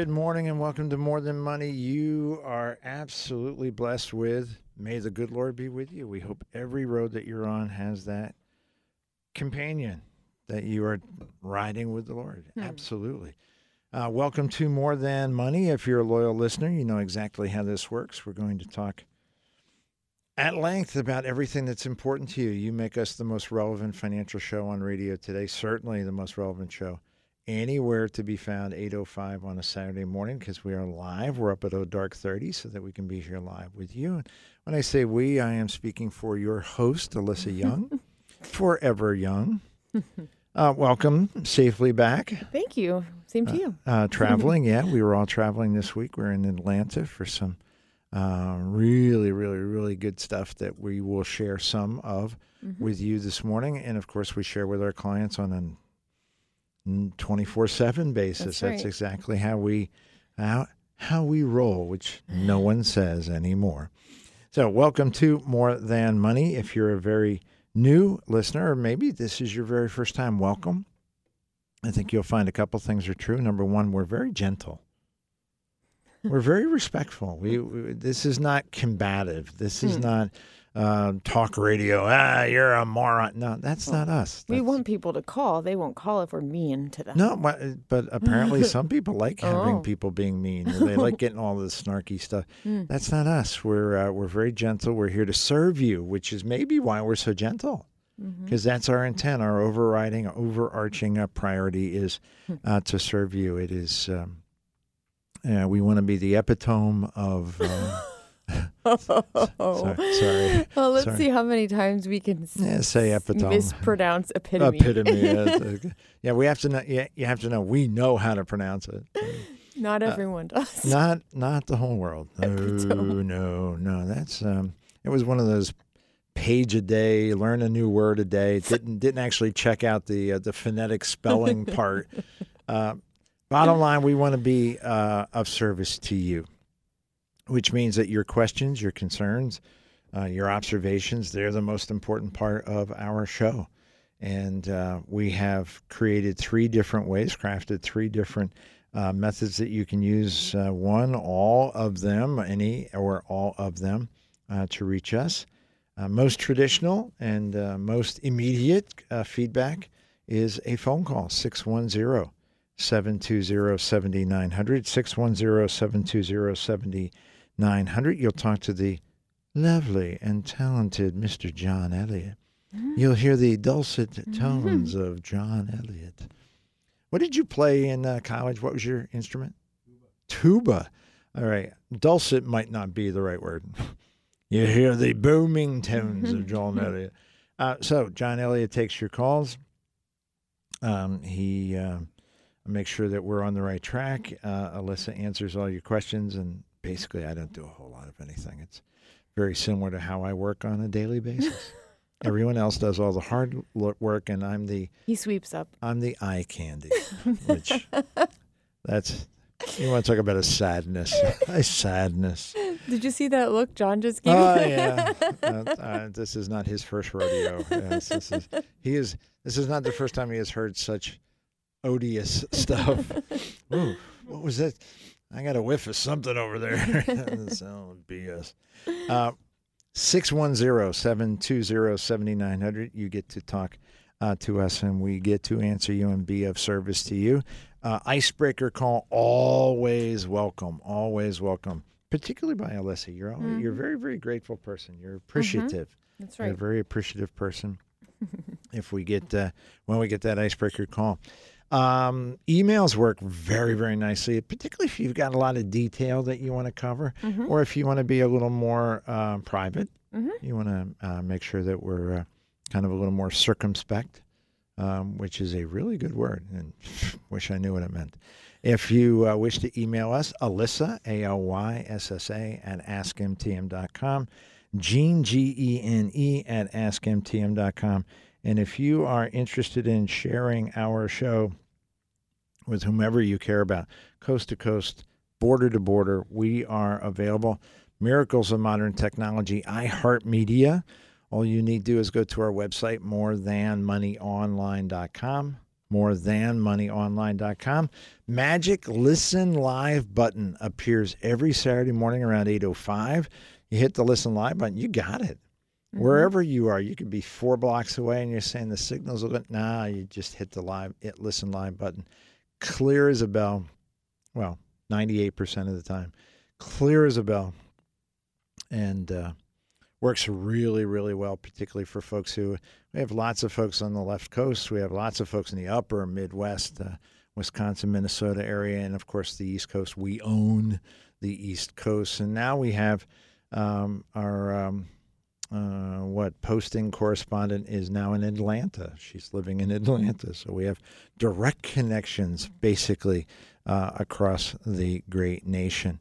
Good morning and welcome to More Than Money. You are absolutely blessed with. May the good Lord be with you. We hope every road that you're on has that companion that you are riding with the Lord. Hmm. Absolutely. Uh, welcome to More Than Money. If you're a loyal listener, you know exactly how this works. We're going to talk at length about everything that's important to you. You make us the most relevant financial show on radio today, certainly the most relevant show anywhere to be found 805 on a Saturday morning because we are live. We're up at O Dark 30 so that we can be here live with you. And when I say we, I am speaking for your host, Alyssa Young, forever young. Uh, welcome safely back. Thank you. Same to you. Uh, traveling, yeah, we were all traveling this week. We're in Atlanta for some uh, really, really, really good stuff that we will share some of Mm-hmm. with you this morning. And of course, we share with our clients on an 24 7 basis. That's That's exactly how we how, how we roll, which no one says anymore. So, welcome to More Than Money. If you're a very new listener, or maybe this is your very first time, welcome. I think you'll find a couple things are true. Number one, we're very gentle. We're very respectful. We, we this is not combative. This is Hmm. not um, talk radio. Ah, you're a moron. No, that's not us. We want people to call. They won't call if we're mean to them. no, but, but apparently some people like having Oh. people being mean. They like getting all this snarky stuff. Hmm. That's not us. We're uh, we're very gentle. We're here to serve you, which is maybe why we're so gentle. Because that's our intent. Our overriding, overarching uh, priority is Hmm. uh, to serve you. It is. Um, uh, we want to be the epitome of. Uh, sorry, sorry. Well, let's Sorry. see how many times we can Yeah, say epitome. mispronounce epitome. epitome. yeah, yeah, we have to know. Yeah, you have to know. We know how to pronounce it. Not everyone does. not not the whole world. No, Epitome. no, no. That's um. It was one of those page a day, learn a new word a day. Didn't didn't actually check out the uh, the phonetic spelling part. Uh, bottom line, we want to be uh, of service to you, which means that your questions, your concerns, uh, your observations, they're the most important part of our show. And uh, we have created three different ways, crafted three different uh, methods that you can use. Uh, one, all of them, any or all of them, uh, to reach us. Uh, most traditional and most immediate feedback is a phone call 610 720 7900. 610 720 7900. You'll talk to the lovely and talented Mr. John Elliott. You'll hear the dulcet tones of John Elliott. What did you play in uh, college? What was your instrument? Tuba. All right. Dulcet might not be the right word. you hear the booming tones of John Elliott. Uh, so, John Elliott takes your calls. Um, he uh, makes sure that we're on the right track. Uh, Alyssa answers all your questions, and basically, I don't do a whole lot of anything. It's very similar to how I work on a daily basis. Everyone else does all the hard work, and I'm the He sweeps up. I'm the eye candy, which that's you want to talk about a sadness, a sadness. Did you see that look John just gave? Oh yeah, uh, uh, this is not his first rodeo. Yes, this is he is. This is not the first time he has heard such odious stuff. Ooh, what was that? I got a whiff of something over there. That's all BS. Uh, 610-720-7900. You get to talk uh, to us, and we get to answer you and be of service to you. Uh, icebreaker call always welcome, always welcome. Particularly by Alyssa, you're al- you're a very very grateful person. You're appreciative. That's right. You're a very appreciative person. if we get uh, when we get that icebreaker call, um, emails work very very nicely. Particularly if you've got a lot of detail that you want to cover, Mhm. or if you want to be a little more uh, private. Mhm. You want to uh, make sure that we're uh, kind of a little more circumspect, um, which is a really good word, and wish I knew what it meant. If you uh, wish to email us, Alyssa, A L Y S S A, at askmtm.com, Gene, G E N E, at askmtm.com. And if you are interested in sharing our show with whomever you care about, coast to coast, border to border, we are available. Miracles of Modern Technology, iHeartMedia. All you need to do is go to our website, morethanmoneyonline.com. more than moneyonline.com. Magic Listen Live button appears every Saturday morning around 8.05. You hit the Listen Live button, you got it. Mm-hmm. Wherever you are, you could be four blocks away and you're saying the signals will go. Nah, you just hit the live, hit Listen Live button. Clear as a bell. Well, 98% of the time. Clear as a bell. And uh, works really, really well, particularly for folks who we have lots of folks on the left coast. We have lots of folks in the upper Midwest, uh, Wisconsin, Minnesota area, and of course the East Coast. We own the East Coast, and now we have um, our um, uh, what posting correspondent is now in Atlanta. She's living in Atlanta, so we have direct connections basically uh, across the great nation.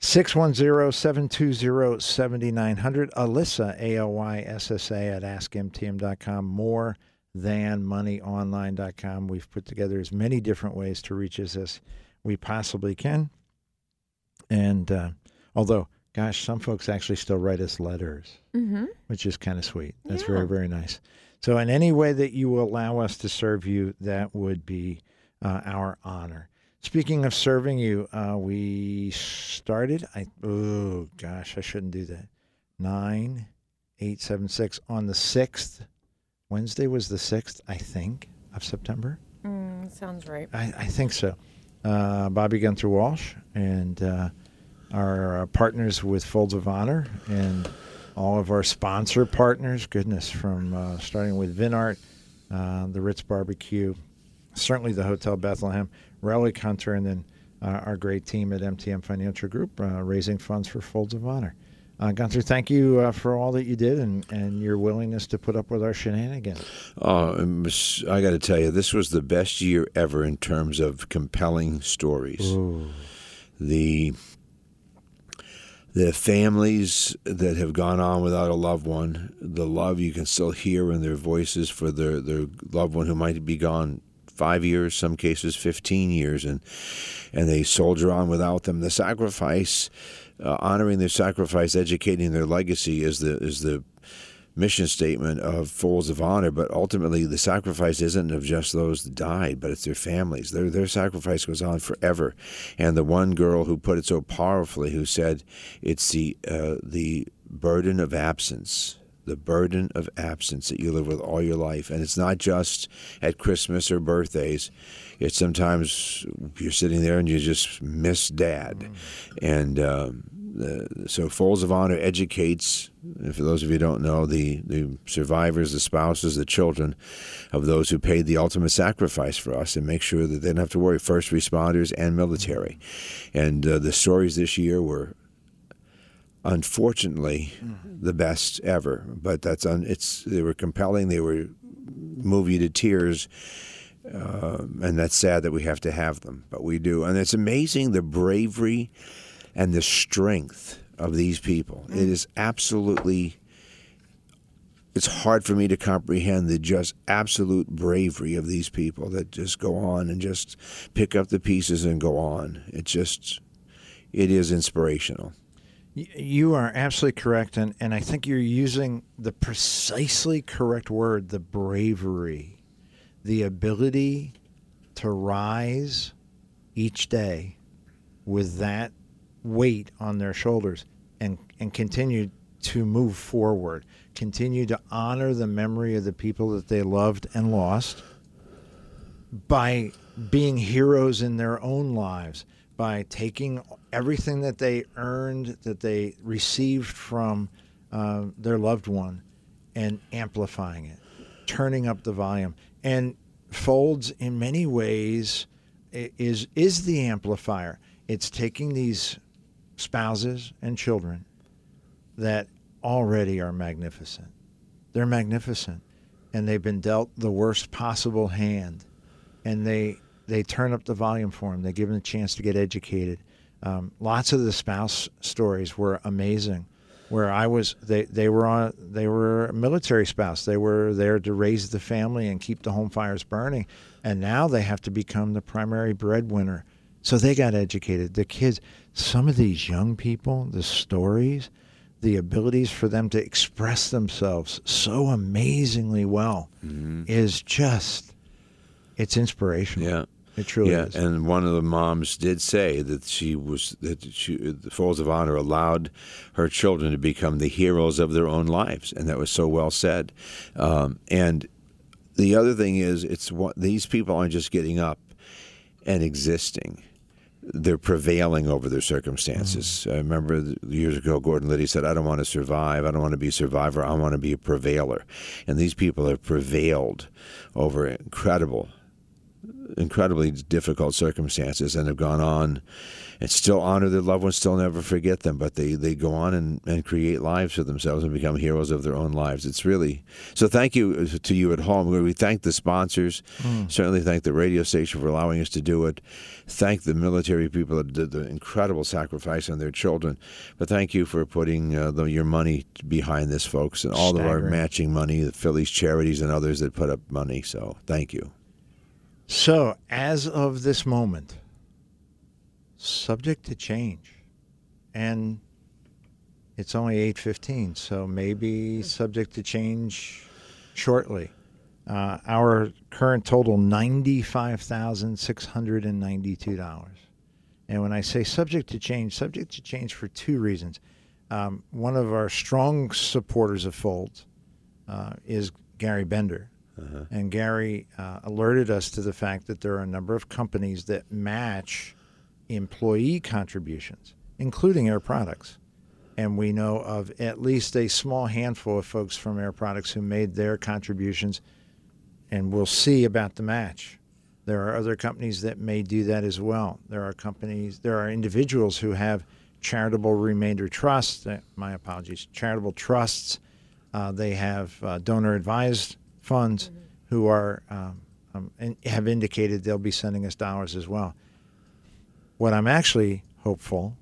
610-720-7900. Alyssa, A-L-Y-S-S-A at AskMTM.com. More than moneyonline.com. We've put together as many different ways to reach us as we possibly can. And uh, although, gosh, some folks actually still write us letters, mm-hmm. which is kind of sweet. That's yeah. very, very nice. So, in any way that you will allow us to serve you, that would be uh, our honor. Speaking of serving you, uh, we started. I oh gosh, I shouldn't do that. Nine, eight, seven, six on the sixth. Wednesday was the sixth, I think, of September. Mm, sounds right. I, I think so. Uh, Bobby Gunther Walsh and uh, our uh, partners with Folds of Honor and all of our sponsor partners. Goodness, from uh, starting with Vinart, uh, the Ritz Barbecue, certainly the Hotel Bethlehem. Relic Hunter, and then uh, our great team at MTM Financial Group uh, raising funds for Folds of Honor. Uh, Gunther, thank you uh, for all that you did and, and your willingness to put up with our shenanigans. Oh, I got to tell you, this was the best year ever in terms of compelling stories. Ooh. The the families that have gone on without a loved one, the love you can still hear in their voices for their, their loved one who might be gone five years, some cases 15 years, and and they soldier on without them. The sacrifice, uh, honoring their sacrifice, educating their legacy is the is the mission statement of Folds of Honor. But ultimately, the sacrifice isn't of just those that died, but it's their families. Their their sacrifice goes on forever. And the one girl who put it so powerfully, who said, "It's the uh, the burden of absence." the burden of absence that you live with all your life. And it's not just at Christmas or birthdays. It's sometimes you're sitting there and you just miss dad. Mm. And um, so Folds of Honor educates, for those of you who don't know, the, the survivors, the spouses, the children of those who paid the ultimate sacrifice for us and make sure that they don't have to worry, first responders and military. And uh, the stories this year were unfortunately mm-hmm. the best ever. But that's un, it's they were compelling. They were move you to tears. Uh, and that's sad that we have to have them, but we do. And it's amazing the bravery and the strength of these people. Mm. It is absolutely. It's hard for me to comprehend the just absolute bravery of these people that just go on and just pick up the pieces and go on. It just, it is inspirational. You are absolutely correct, and, and I think you're using the precisely correct word the bravery, the ability to rise each day with that weight on their shoulders and, and continue to move forward, continue to honor the memory of the people that they loved and lost by being heroes in their own lives by taking everything that they earned, that they received from uh, their loved one, and amplifying it, turning up the volume. And Folds, in many ways, is is the amplifier. It's taking these spouses and children that already are magnificent. They're magnificent, and they've been dealt the worst possible hand, and they they turn up the volume for them. They give them a chance to get educated. Um, lots of the spouse stories were amazing. Where I was, they, they were on, they were a military spouse. They were there to raise the family and keep the home fires burning, and now they have to become the primary breadwinner. So they got educated. The kids, some of these young people, the stories, the abilities for them to express themselves so amazingly well mm-hmm. is just It's inspirational. Yeah. It truly yeah, is. and one of the moms did say that she was that she, the Folds of Honor allowed her children to become the heroes of their own lives, and that was so well said. Um, and the other thing is, it's what these people aren't just getting up and existing; they're prevailing over their circumstances. Mm. I remember years ago, Gordon Liddy said, "I don't want to survive. I don't want to be a survivor. I want to be a prevailer." And these people have prevailed over incredible incredibly difficult circumstances and have gone on and still honor their loved ones, still never forget them, but they, they go on and, and create lives for themselves and become heroes of their own lives. It's really so. Thank you to you at home. We thank the sponsors, certainly thank the radio station for allowing us to do it. Thank the military people that did the incredible sacrifice on their children. But thank you for putting uh, the, your money behind this, folks, and all of our matching money, the Phillies charities and others that put up money. So thank you. So, as of this moment, subject to change, and it's only eight fifteen, so maybe subject to change shortly. Uh, our current total ninety five thousand six hundred and ninety two dollars, and when I say subject to change, subject to change for two reasons. Um, one of our strong supporters of Folds uh, is Gary Bender. And Gary uh, alerted us to the fact that there are a number of companies that match employee contributions, including Air Products. And we know of at least a small handful of folks from Air Products who made their contributions, and we'll see about the match. There are other companies that may do that as well. There are companies, there are individuals who have charitable remainder trusts. uh, My apologies, charitable trusts. Uh, they have uh, donor advised funds who are um, um, and have indicated they'll be sending us dollars as well. What I'm actually hopeful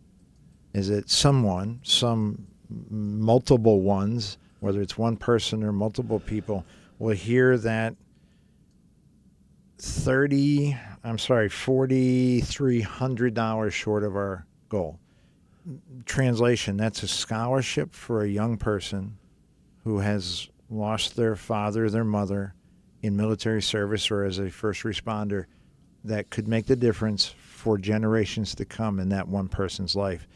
is that someone, some multiple ones, whether it's one person or multiple people, will hear that 30, I'm sorry, $4,300 short of our goal. Translation that's a scholarship for a young person who has lost their father, their mother in military service or as a first responder that could make the difference for generations to come in that one person's life.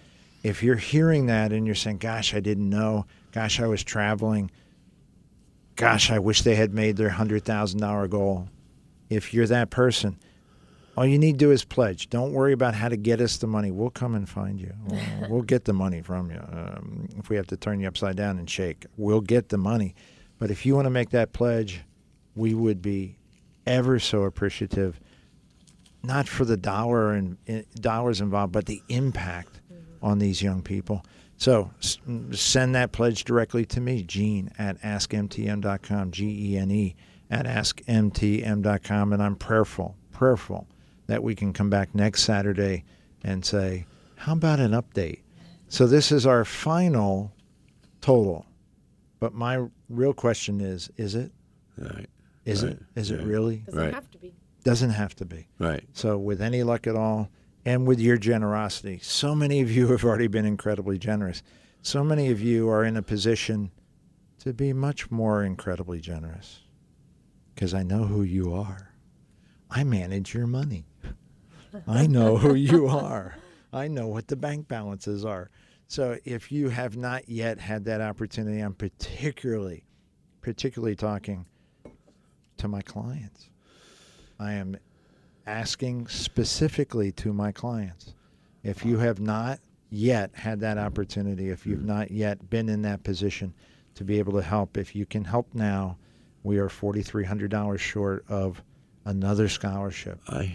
If you're hearing that and you're saying, Gosh, I didn't know, gosh, I was traveling, gosh, I wish they had made their $100,000 goal. If you're that person, all you need to do is pledge. Don't worry about how to get us the money. We'll come and find you. We'll, we'll get the money from you. Um, if we have to turn you upside down and shake, we'll get the money. But if you want to make that pledge, we would be ever so appreciative. Not for the dollar and eh, dollars involved, but the impact on these young people. So s- send that pledge directly to me, Gene at askmtm.com, G E N E at askmtm.com. And I'm prayerful, prayerful that we can come back next Saturday and say, how about an update? So this is our final total. But my real question is, is it? Right. Is Right, it? Is it really? Doesn't Right. have to be. Doesn't have to be. Right. So, with any luck at all, and with your generosity, so many of you have already been incredibly generous. So many of you are in a position to be much more incredibly generous because I know who you are. I manage your money. I know who you are. I know what the bank balances are. So, if you have not yet had that opportunity, I'm particularly, particularly talking to my clients. I am asking specifically to my clients. If you have not yet had that opportunity, if you've not yet been in that position to be able to help, if you can help now, we are $4,300 short of another scholarship. I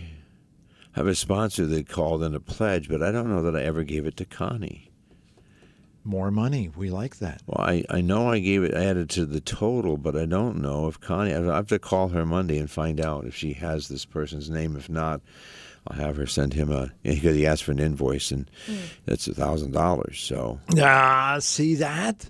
have a sponsor that called in a pledge, but I don't know that I ever gave it to Connie. More money. We like that. Well, I, I know I gave it added to the total, but I don't know if Connie. I have to call her Monday and find out if she has this person's name. If not, I'll have her send him a because he asked for an invoice and it's a thousand dollars. So Ah, see that?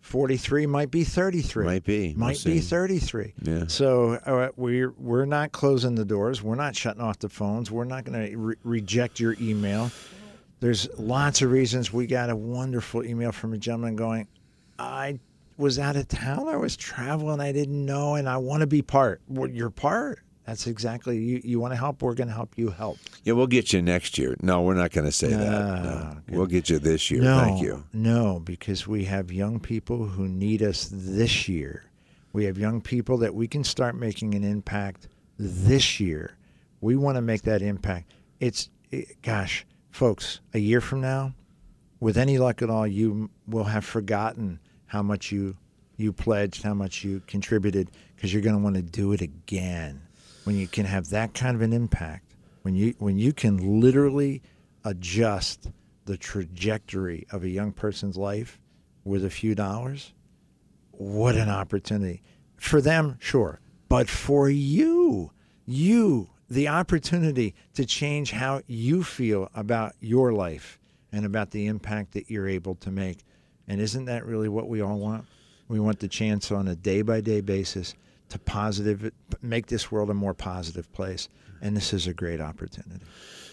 43 might be 33. might be We'll might be 33. Yeah. So uh, we're we're not closing the doors. We're not shutting off the phones. We're not going to re- reject your email. There's lots of reasons. We got a wonderful email from a gentleman going, I was out of town. I was traveling. I didn't know, and I want to be part. Well, you're part. That's exactly you. You want to help? We're going to help you help. Yeah, we'll get you next year. No, we're not going to say that. Ah, no, No. We'll get you this year. No, Thank you. No, because we have young people who need us this year. We have young people that we can start making an impact this year. We want to make that impact. It's, it, gosh, folks, a year from now, with any luck at all, you will have forgotten how much you you pledged, how much you contributed, because you're going to want to do it again. When you can have that kind of an impact, when you when you can literally adjust the trajectory of a young person's life with a few dollars, what an opportunity for them, sure, but for you, you, the opportunity to change how you feel about your life and about the impact that you're able to make. And isn't that really what we all want? We want the chance on a day by day basis to positive make this world a more positive place. And this is a great opportunity.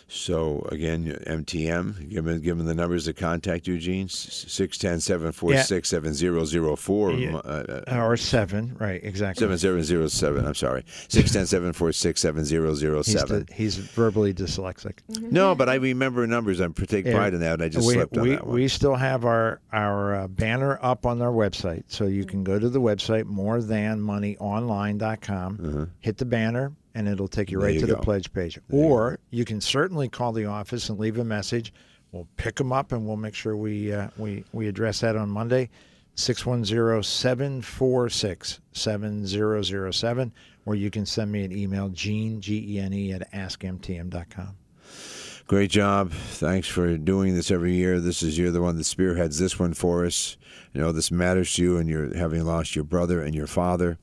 So again, MTM, give them, give them the numbers to contact Eugene, 610-746-7004. Yeah. Uh, uh, Or seven, right? Exactly. 7007, I'm sorry. 610-746-7007. He's, the, he's verbally dyslexic. No, but I remember numbers. I take Yeah. pride in that, and I just we, slept on we, that one. we still have our our uh, banner up on our website, so you can go to the website morethanmoneyonline.com, hit the banner, and it'll take you. There right you to the pledge page. or you can certainly call the office and leave a message. We'll pick them up, and we'll make sure we uh, we we address that on Monday. 610-746-7007 or you can send me an email gene g-e-n-e at askmtm.com Great job. Thanks for doing this every year. This is you're the one that spearheads this one for us. You know this matters to you, and you're having lost your brother and your father,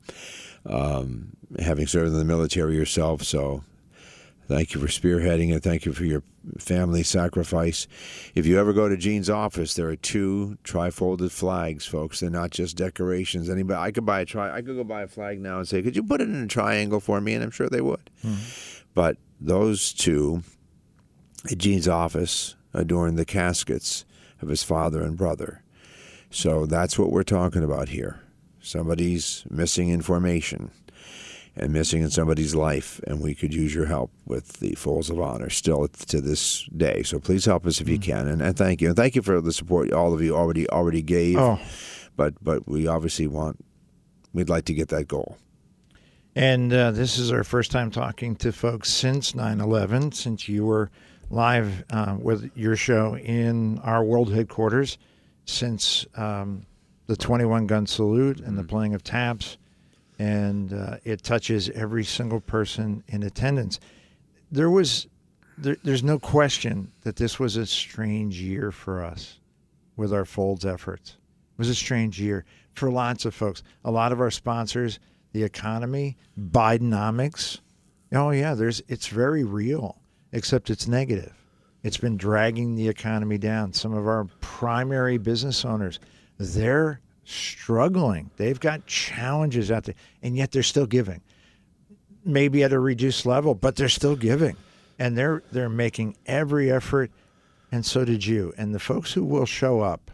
um, having served in the military yourself. So, thank you for spearheading it. Thank you for your family sacrifice. If you ever go to Gene's office, there are two tri-folded flags, folks. They're not just decorations. Anybody, I could buy a tri. I could go buy a flag now and say, "Could you put it in a triangle for me?" And I'm sure they would. But those two at Gene's office adorned the caskets of his father and brother. So that's what we're talking about here. Somebody's missing information and missing in somebody's life, and we could use your help with the Folds of Honor still to this day. So please help us if you can, and, and thank you, and thank you for the support all of you already already gave. Oh. But but we obviously want we'd like to get that goal. And uh, this is our first time talking to folks since 9 11, since you were live uh, with your show in our world headquarters, since um, the 21 gun salute and the playing of taps. And uh, it touches every single person in attendance. There was, there, there's no question that this was a strange year for us with our Folds efforts. It was a strange year for lots of folks. A lot of our sponsors, the economy, Bidenomics. Oh yeah, there's it's very real, except it's negative. It's been dragging the economy down. Some of our primary business owners, they're struggling. They've got challenges out there, and yet they're still giving. Maybe at a reduced level, but they're still giving. And they're they're making every effort and so did you. And the folks who will show up,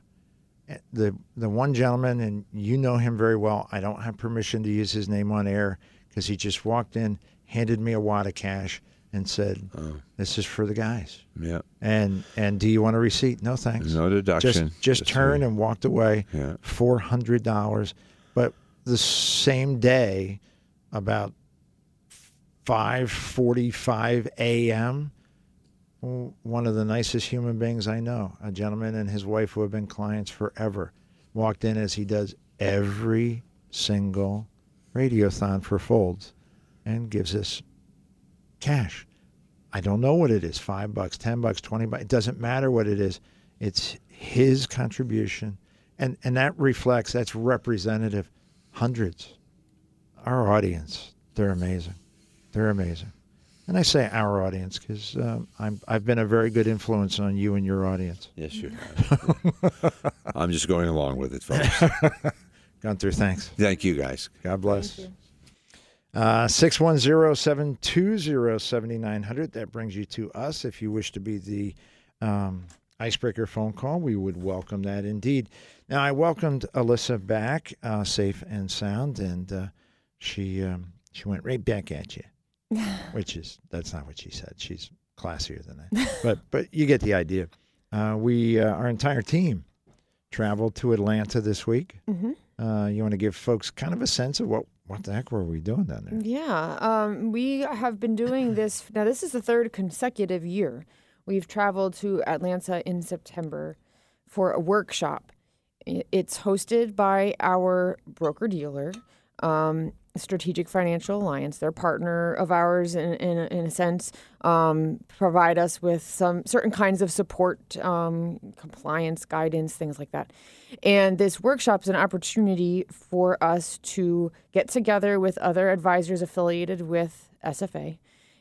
eh, the the one gentleman, and you know him very well. I don't have permission to use his name on air because he just walked in, handed me a wad of cash, and said, oh. "This is for the guys." Yeah. And and do you want a receipt? No, thanks. No deduction. Just just Just turn me. and walked away. Yeah. Four hundred dollars. But the same day, about five forty-five a.m one of the nicest human beings I know, a gentleman and his wife who have been clients forever, walked in as he does every single radiothon for Folds and gives us cash. I don't know what it is five bucks, 10 bucks, 20 bucks. It doesn't matter what it is. It's his contribution. And, and that reflects, that's representative. Hundreds. Our audience, they're amazing. They're amazing. And I say our audience because um, I'm I've been a very good influence on you and your audience. Yes, you have. I'm just going along with it, folks. Gunther, thanks. Thank you, guys. God bless. Uh, 610-720-7900. That brings you to us. If you wish to be the um, icebreaker phone call, we would welcome that indeed. Now, I welcomed Alyssa back, uh, safe and sound, and uh, she um, she went right back at you. which is that's not what she said. She's classier than that, but but you get the idea. Uh, we uh, our entire team traveled to Atlanta this week. hmm Uh, you want to give folks kind of a sense of what what the heck were we doing down there? Yeah, um, we have been doing this now. This is the third consecutive year we've traveled to Atlanta in September for a workshop. It's hosted by our broker dealer, um, Strategic Financial Alliance. They're a partner of ours in, in, a- in a sense, um, provide us with some certain kinds of support, um, compliance, guidance, things like that. And this workshop is an opportunity for us to get together with other advisors affiliated with SFA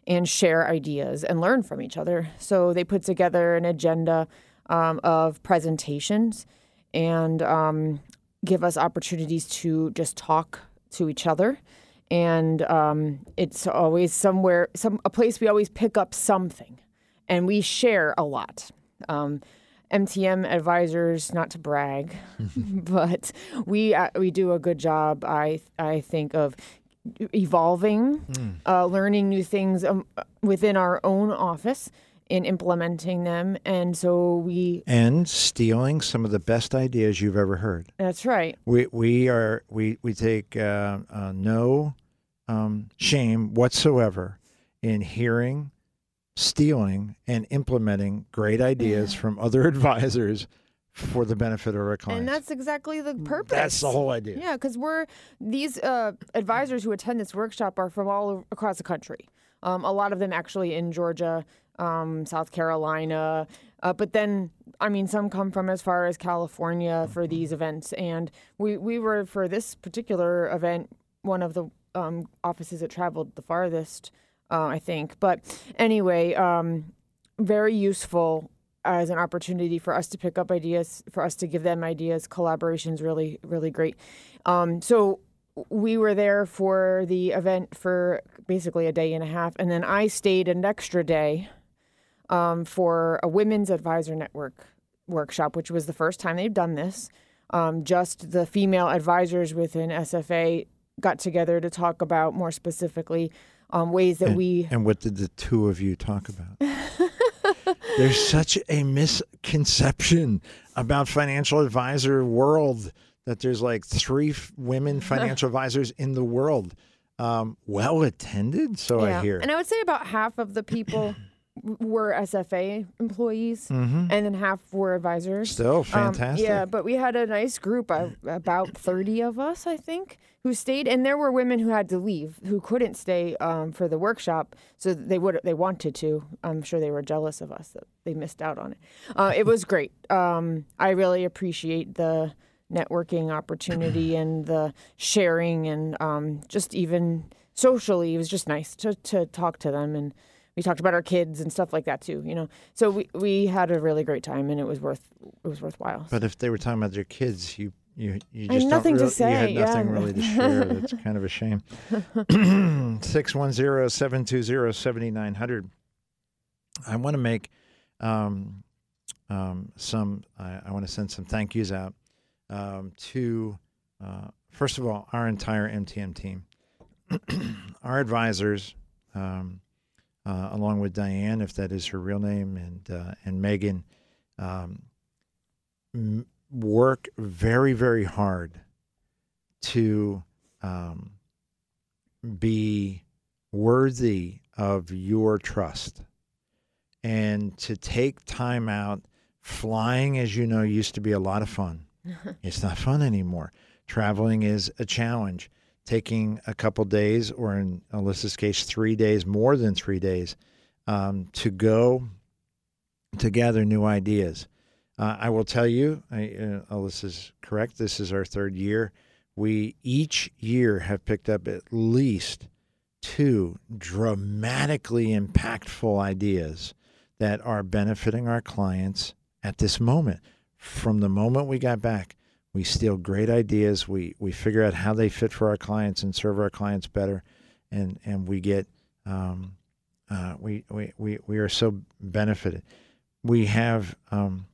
and share ideas and learn from each other. So they put together an agenda um, of presentations and um, give us opportunities to just talk to each other. And um, it's always somewhere, some a place we always pick up something, and we share a lot. Um, MTM advisors, not to brag, but we uh, we do a good job. I I think of evolving, uh, learning new things um, within our own office and implementing them. And so we, And stealing some of the best ideas you've ever heard. that's right. We we are we we take uh, uh, no um, shame whatsoever in hearing, stealing, and implementing great ideas from other advisors for the benefit of our clients. And that's exactly the purpose. That's the whole idea. Yeah, because we're these uh, advisors who attend this workshop are from all across the country. Um, a lot of them actually in Georgia, um, South Carolina, uh, but then I mean some come from as far as California for these events. And we we were for this particular event one of the um, offices that traveled the farthest, uh, I think. But anyway, um, very useful as an opportunity for us to pick up ideas, for us to give them ideas. Collaboration's really, really great. Um, so we were there for the event for basically a day and a half, and then I stayed an extra day um, for a women's advisor network workshop, which was the first time they've done this. Um, just the female advisors within SFA got together to talk about more specifically um, ways that we And what did the two of you talk about? There's such a misconception about financial advisor world that there's like three f- women financial advisors in the world. Um, well attended, so I hear. And I would say about half of the people were SFA employees, Mhm. and then half were advisors. Still Um, fantastic. yeah, but we had a nice group, of about 30 of us, I think, who stayed. And there were women who had to leave, who couldn't stay um, for the workshop. So they would they wanted to. I'm sure they were jealous of us that they missed out on it. Uh, it was great. Um, I really appreciate the networking opportunity and the sharing and um, just even socially, it was just nice to, to talk to them and we talked about our kids and stuff like that too, you know. So we, we had a really great time and it was worth it was worthwhile. But if they were talking about their kids, you you you just nothing to really- You had nothing yeah. really to share. That's kind of a shame. 610-720-7900. I want to make um, um, some. I, I want to send some thank yous out um, to uh, first of all our entire MTM team, our advisors, um, uh, along with Diane, if that is her real name, and uh, and Megan. Um, m- work very, very hard to um, be worthy of your trust and to take time out. Flying, as you know, used to be a lot of fun. it's not fun anymore. Traveling is a challenge. Taking a couple days, or in Alyssa's case, three days, more than three days, um, to go to gather new ideas. Uh, I will tell you, I, uh, Alyssa's correct. This is our third year. We each year have picked up at least two dramatically impactful ideas that are benefiting our clients at this moment. From the moment we got back, we steal great ideas. We we figure out how they fit for our clients and serve our clients better, and and we get um, uh, we, we we we are so benefited. We have um,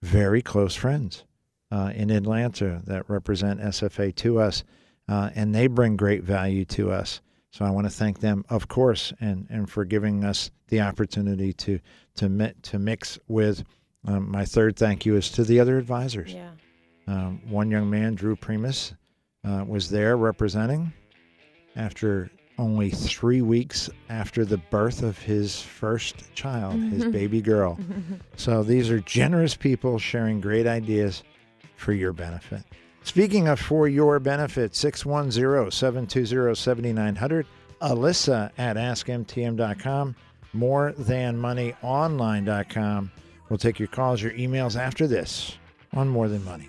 very close friends uh, in Atlanta that represent SFA to us, uh, and they bring great value to us. So I want to thank them, of course, and, and for giving us the opportunity to to mi- to mix with. Um, my third thank you is to the other advisors. Yeah. Um, one young man, Drew Primus, uh, was there representing after only three weeks after the birth of his first child, his baby girl. So these are generous people sharing great ideas for your benefit. Speaking of for your benefit, 610 720 7900, Alyssa at AskMTM.com, more than moneyonline.com. We'll take your calls, your emails after this on More Than Money.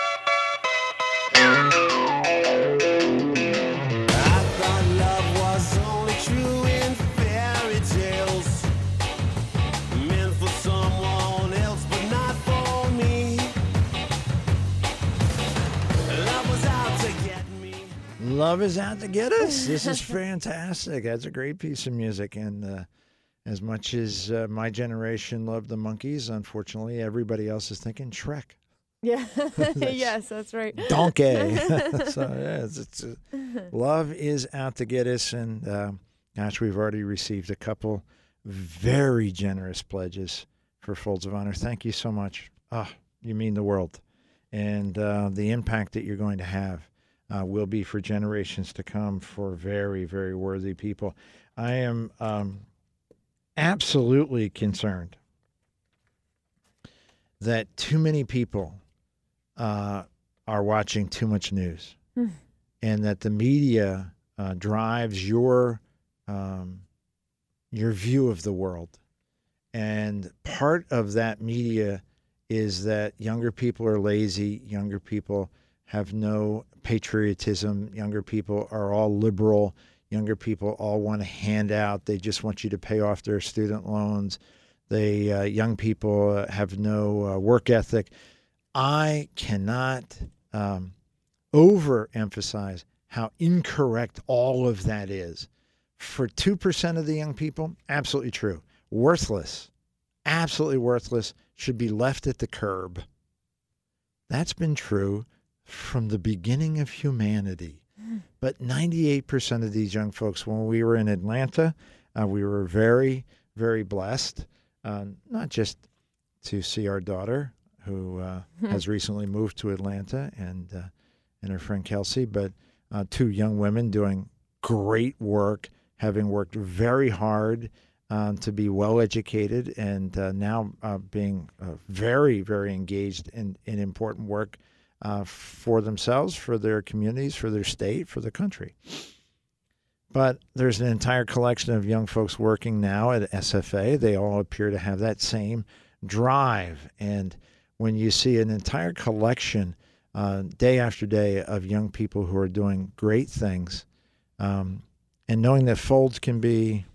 Love is out to get us. This is fantastic. That's a great piece of music. And uh, as much as uh, my generation loved the Monkees, unfortunately, everybody else is thinking Shrek. Yeah. yes, that's right. Donkey. so, yeah, it's, it's, uh, love is out to get us. And uh, gosh, we've already received a couple very generous pledges for Folds of Honor. Thank you so much. Oh, you mean the world. And uh, the impact that you're going to have uh, will be for generations to come for very, very worthy people. I am um, absolutely concerned that too many people uh, are watching too much news, and that the media uh, drives your um, your view of the world. And part of that media is that younger people are lazy, younger people have no patriotism, younger people are all liberal, younger people all want to hand out, they just want you to pay off their student loans. They uh, young people uh, have no uh, work ethic. I cannot um, overemphasize how incorrect all of that is. For 2% of the young people, absolutely true. Worthless, absolutely worthless, should be left at the curb. That's been true from the beginning of humanity. But 98% of these young folks, when we were in Atlanta, uh, we were very, very blessed, uh, not just to see our daughter, who uh, has recently moved to Atlanta, and uh, and her friend Kelsey, but uh, two young women doing great work, having worked very hard um, to be well educated, and uh, now uh, being uh, very, very engaged in, in important work uh, for themselves, for their communities, for their state, for the country. But there's an entire collection of young folks working now at SFA. They all appear to have that same drive. And when you see an entire collection uh, day after day of young people who are doing great things, um, and knowing that Folds can be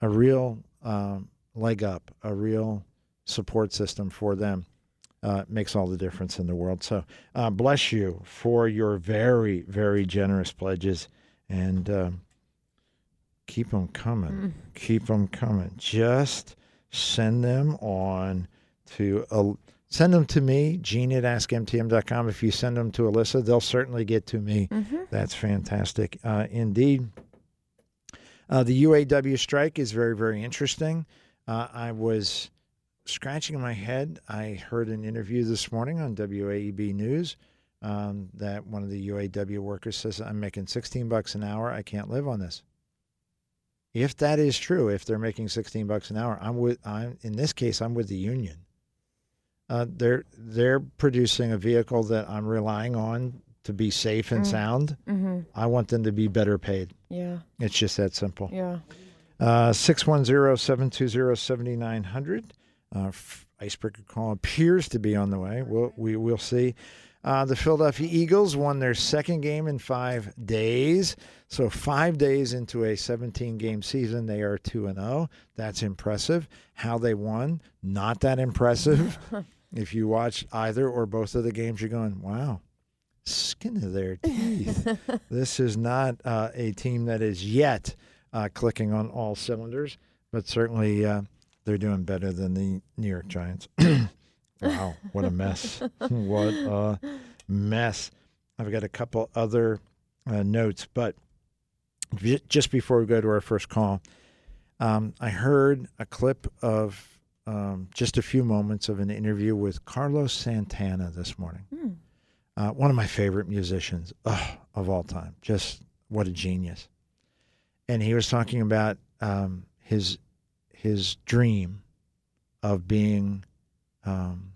a real um, leg up, a real support system for them, uh, makes all the difference in the world. So uh, bless you for your very, very generous pledges, and um keep them coming. Keep them coming. Just send them on to uh, send them to me, Gene at AskMTM.com. If you send them to Alyssa, they'll certainly get to me. That's fantastic. Uh, indeed. Uh, the UAW strike is very, very interesting. Uh, I was scratching my head. I heard an interview this morning on WAEB News um, that one of the UAW workers says, I'm making 16 bucks an hour. I can't live on this. If that is true, if they're making 16 bucks an hour, I'm with, I'm, in this case, I'm with the union. Uh, they're, they're producing a vehicle that I'm relying on to be safe and sound. Mm-hmm. I want them to be better paid. Yeah. It's just that simple. Yeah. Uh, 610-720-7900. Uh, icebreaker call appears to be on the way. We'll, we will see. Uh, the Philadelphia Eagles won their second game in five days. So five days into a 17-game season, they are 2 and 0. That's impressive. How they won, not that impressive. if you watch either or both of the games, you're going, wow, skin of their teeth. this is not uh, a team that is yet uh, clicking on all cylinders, but certainly uh, they're doing better than the New York Giants. wow, what a mess! what a mess! I've got a couple other uh, notes, but just before we go to our first call, um, I heard a clip of um, just a few moments of an interview with Carlos Santana this morning. Uh, one of my favorite musicians ugh, of all time. Just what a genius. And he was talking about um, his his dream of being um,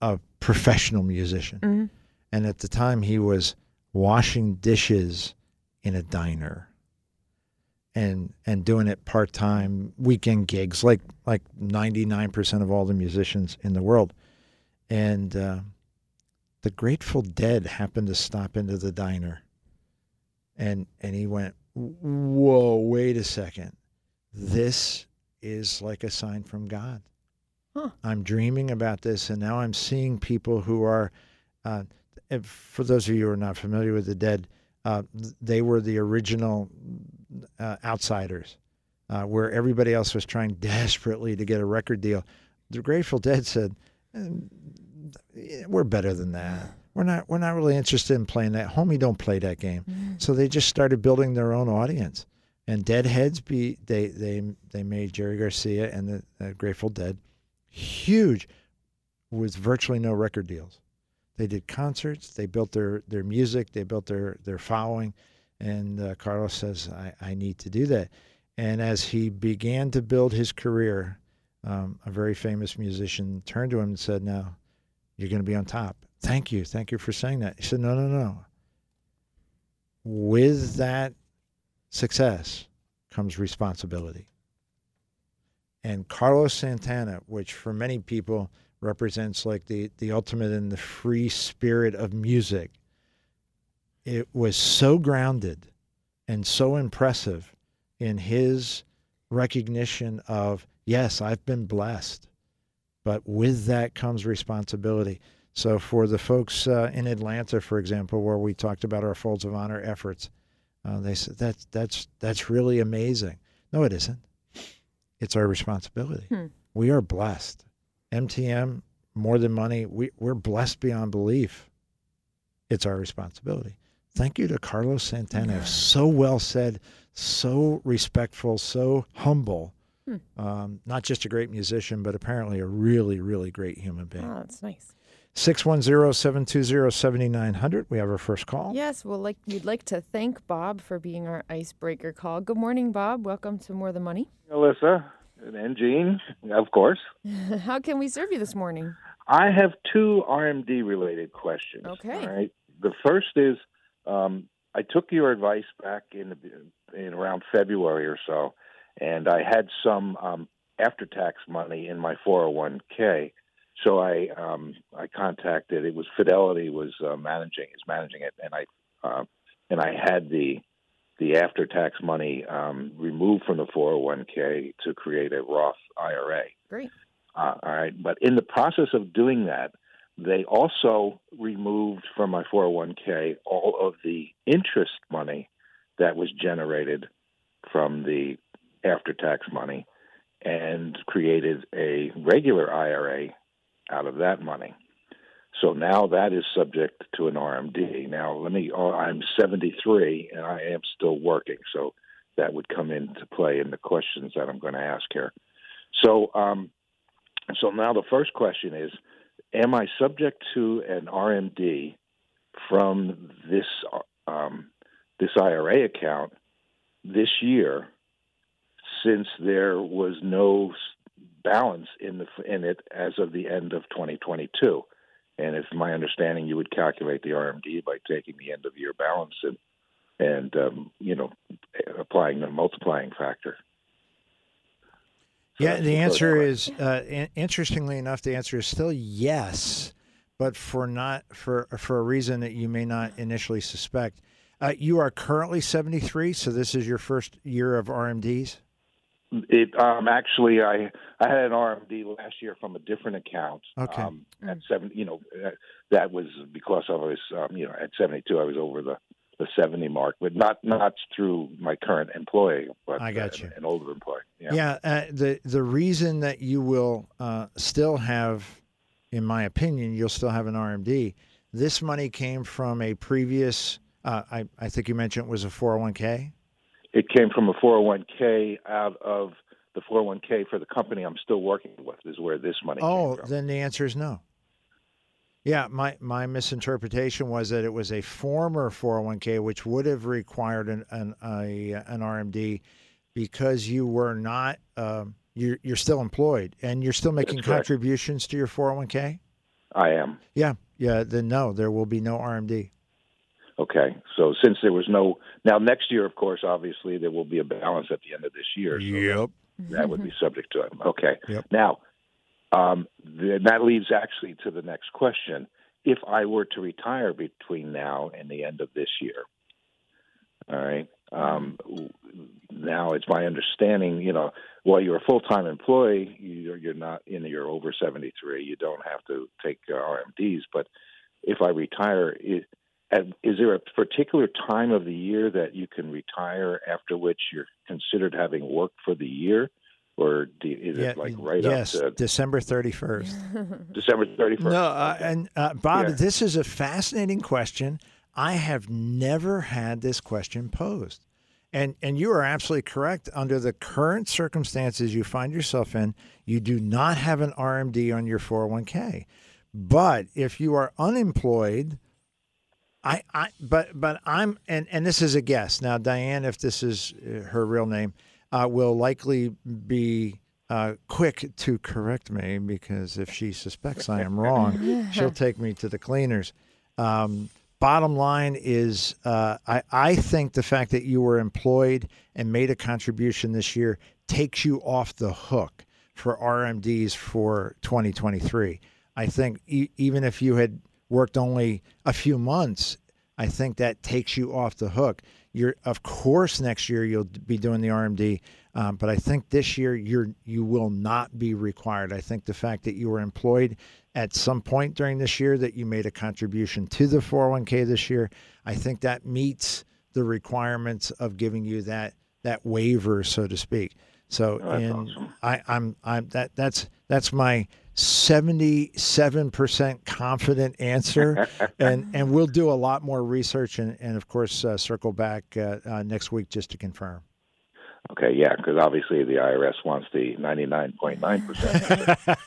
a professional musician. Mhm. And at the time, he was washing dishes in a diner and and doing it part time weekend gigs, like like ninety nine percent of all the musicians in the world. And uh, the Grateful Dead happened to stop into the diner, and and he went, "Whoa, wait a second, this is like a sign from God." Huh. I'm dreaming about this, and now I'm seeing people who are. Uh, for those of you who are not familiar with the Dead, uh, they were the original uh, outsiders, uh, where everybody else was trying desperately to get a record deal. The Grateful Dead said, "Mm, "We're better than that. We're not. We're not really interested in playing that. Homie, don't play that game." So they just started building their own audience. And Deadheads, be they they they made Jerry Garcia and the, Grateful Dead huge with virtually no record deals. They did concerts. They built their, their music. They built their, their following. And uh, Carlos says, I, I need to do that. And as he began to build his career, um, a very famous musician turned to him and said, Now, you're going to be on top. Thank you. Thank you for saying that. He said, No, no, no. With that success comes responsibility. And Carlos Santana, which for many people represents like the, the ultimate in the free spirit of music, it was so grounded and so impressive in his recognition of, yes, I've been blessed, but with that comes responsibility. So for the folks uh, in Atlanta, for example, where we talked about our Folds of Honor efforts, uh, they said that's that's that's really amazing. No, it isn't. It's our responsibility. Hmm. We are blessed. MTM, more than money, we, we're blessed beyond belief. It's our responsibility. Thank you to Carlos Santana. So well said, so respectful, so humble. Hmm. Um, not just a great musician, but apparently a really, really great human being. Oh, that's nice. 610 720 7900. We have our first call. Yes, well, like we'd like to thank Bob for being our icebreaker call. Good morning, Bob. Welcome to More Than Money. Alyssa and Gene, of course. How can we serve you this morning? I have two RMD related questions. Okay. All right. The first is um, I took your advice back in, in around February or so, and I had some um, after tax money in my 401k. So I um, I contacted. It was Fidelity was uh, managing is managing it, and I uh, and I had the the after tax money um, removed from the 401k to create a Roth IRA. Great. Uh, all right. But in the process of doing that, they also removed from my 401k all of the interest money that was generated from the after tax money and created a regular IRA out of that money. So now that is subject to an RMD. Now, let me, oh, I'm 73 and I am still working. So that would come into play in the questions that I'm going to ask here. So, um, so now the first question is Am I subject to an RMD from this, um, this IRA account this year since there was no balance in, the, in it as of the end of 2022? And it's my understanding you would calculate the RMD by taking the end of year balance and, and um, you know, applying the multiplying factor. So Yeah, the answer is uh, in- interestingly enough, the answer is still yes, but for not for for a reason that you may not initially suspect. Uh, you are currently seventy three, so this is your first year of RMDs. It um, actually, I I had an RMD last year from a different account. Okay. Um, at seven, you know, uh, that was because I was, um, you know, at seventy two, I was over the the seventy mark, but not not through my current employee, but I got uh, you. an older employee. Yeah. Yeah, uh, the the reason that you will uh, still have, in my opinion, you'll still have an RMD. This money came from a previous. Uh, I I think you mentioned it was a four hundred one k. It came from a four hundred one k out of the four hundred one k for the company I'm still working with. Is where this money Oh, came from. then the answer is no. Yeah, my my misinterpretation was that it was a former 401k, which would have required an an, a, an RMD, because you were not um, you're you're still employed and you're still making contributions to your 401k. I am. Yeah, yeah. Then no, there will be no RMD. Okay. So since there was no now next year, of course, obviously there will be a balance at the end of this year. So that, that would be subject to it. Okay. Yep. Now, um, then that leads actually to the next question. If I were to retire between now and the end of this year, all right. Um, now it's my understanding, you know, while you're a full time employee, you're, you're not, you know, you're over 73. You don't have to take uh, RMDs. But if I retire, is, is there a particular time of the year that you can retire after which you're considered having worked for the year? Or do, is yeah, it like right yes, up to December 31st. December 31st? No, uh, and uh, Bob, Yeah. this is a fascinating question. I have never had this question posed. And and you are absolutely correct. Under the current circumstances you find yourself in, you do not have an RMD on your 401k. But if you are unemployed, I, I but but I'm and and this is a guess. Now Diane, if this is uh, her real name, uh, will likely be uh, quick to correct me because if she suspects I am wrong, she'll take me to the cleaners. Um, bottom line is, uh, I, I think the fact that you were employed and made a contribution this year takes you off the hook for RMDs for 2023. I think e- even if you had worked only a few months, I think that takes you off the hook. You're, of course, next year you'll be doing the RMD, um, but I think this year you're you will not be required. I think the fact that you were employed at some point during this year that you made a contribution to the 401k this year, I think that meets the requirements of giving you that that waiver, so to speak. So, Oh, awesome. I, I'm I'm that that's that's my 77% confident answer and and we'll do a lot more research and, and of course uh, circle back uh, uh, next week just to confirm Okay, yeah, because obviously the IRS wants the 99.9%.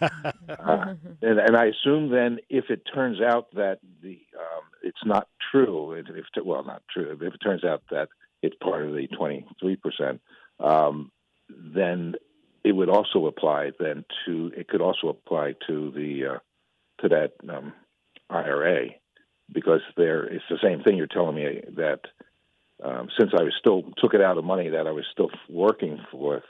uh, and, and I assume then if it turns out that the um, it's not true, if, if well, not true, if it turns out that it's part of the 23%, um, then it would also apply then to it could also apply to the uh, to that um, IRA because there it's the same thing. You're telling me that um, since I was still took it out of money that I was still working for,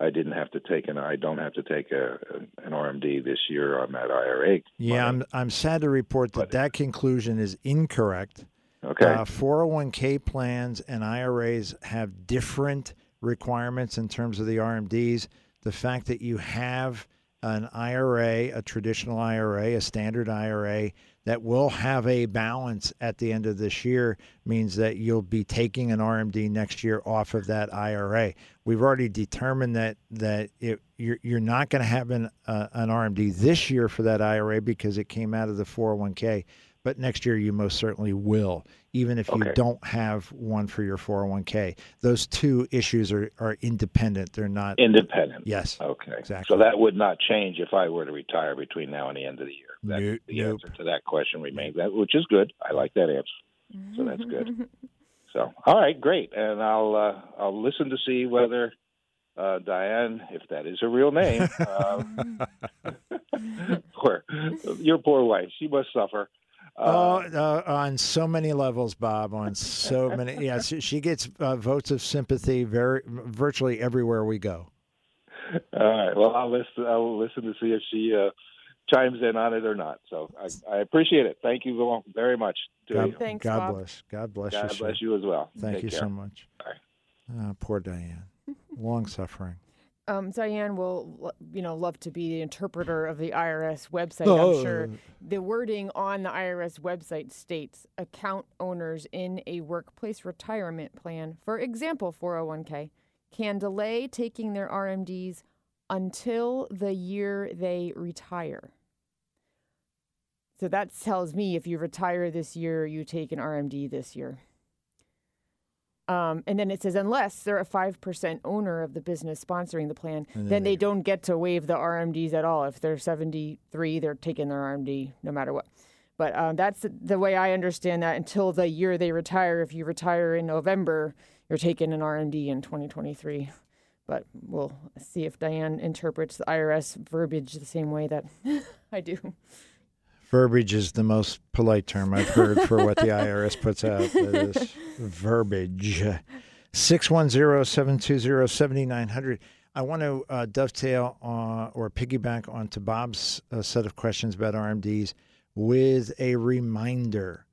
I didn't have to take an I don't have to take a, an RMD this year on that IRA. yeah money. I'm, I'm sad to report that But- that conclusion is incorrect okay. Uh, 401k plans and IRAs have different requirements in terms of the RMDs. The fact that you have an IRA, a traditional IRA, a standard IRA that will have a balance at the end of this year means that you'll be taking an RMD next year off of that IRA. We've already determined that that it, you're you're not going to have an uh, an RMD this year for that IRA because it came out of the 401k but next year you most certainly will, even if you don't have one for your 401k. Those two issues are, are independent. They're not. Independent. yes. Okay. Exactly. So that would not change if I were to retire between now and the end of the year. That, Nope, the nope. answer to that question remains that, which is good. I like that answer. So that's good. So all right, great, and I'll uh, I'll listen to see whether uh, Diane, if that is her real name, um, or your poor wife, she must suffer. Oh, Uh, uh, on so many levels, Bob. On so many, yes, she gets uh, votes of sympathy very virtually everywhere we go. all right. Well, I'll listen. I'll listen to see if she uh, chimes in on it or not. So I, I appreciate it. Thank you very much. To God, you. Thanks, God Bob. bless. God bless God you. bless sir. you as well. Thank Take you care. so much. Bye. Uh, poor Diane, long suffering. Um, Diane will, you know, love to be the interpreter of the IRS website. Oh. I'm sure the wording on the IRS website states account owners in a workplace retirement plan, for example, 401k, can delay taking their RMDs until the year they retire. So that tells me if you retire this year, you take an RMD this year. Um, and then it says, unless they're a 5% owner of the business sponsoring the plan, then then they they- don't get to waive the RMDs at all. If they're 73, they're taking their RMD no matter what. But um, that's the- the way I understand that until the year they retire. If you retire in November, you're taking an RMD in 2023. But we'll see if Diane interprets the IRS verbiage the same way that I do. Verbiage is the most polite term I've heard for what the IRS puts out. Is verbiage. 610-720-7900. I want to uh, dovetail uh, or piggyback onto Bob's uh, set of questions about RMDs with a reminder.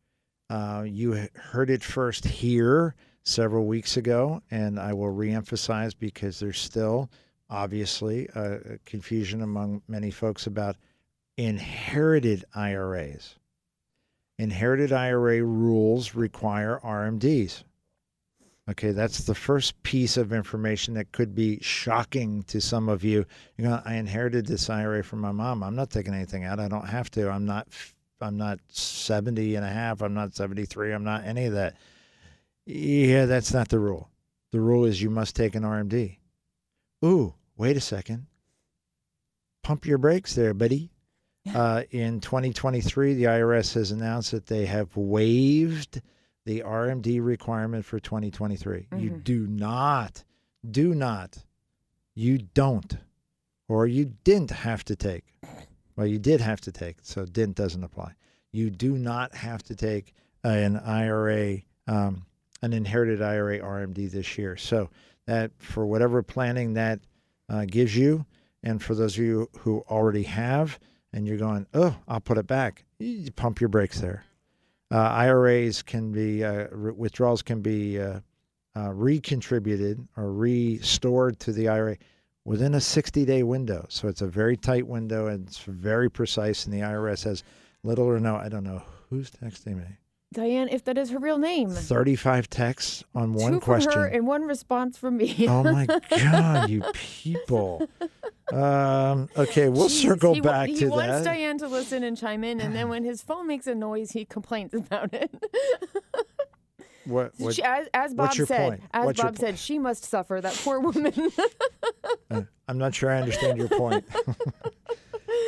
Uh, you heard it first here several weeks ago, and I will reemphasize because there's still obviously uh, confusion among many folks about inherited IRAs. Inherited IRA rules require RMDs. Okay, that's the first piece of information that could be shocking to some of you. You know, I inherited this IRA from my mom. I'm not taking anything out. I don't have to. I'm not I'm not 70 and a half. I'm not 73. I'm not any of that. Yeah, that's not the rule. The rule is you must take an RMD. Ooh, wait a second. Pump your brakes there, buddy. Uh, in 2023, the IRS has announced that they have waived the RMD requirement for 2023. You Mhm. do not, do not, you don't, or you didn't have to take. Well, you did have to take, so didn't doesn't apply. You do not have to take an IRA, um, an inherited IRA RMD this year. So that for whatever planning that uh, gives you, and for those of you who already have, and you're going, oh, I'll put it back. You pump your brakes there. Uh, IRAs can be uh, re- withdrawals can be uh, uh, recontributed or restored to the IRA within a 60 day window. So it's a very tight window and it's very precise. And the IRS has little or no, I don't know who's texting me. Diane, if that is her real name. 35 texts on one Two question. from her and one response from me. oh my God, you people. Um, okay, we'll Jeez, circle he, back he to wants. Diane to listen and chime in, and then when his phone makes a noise, he complains about it. What, what, She- as, as Bob said, point? as What's Bob said, she must suffer. That poor woman. Uh, I'm not sure I understand your point.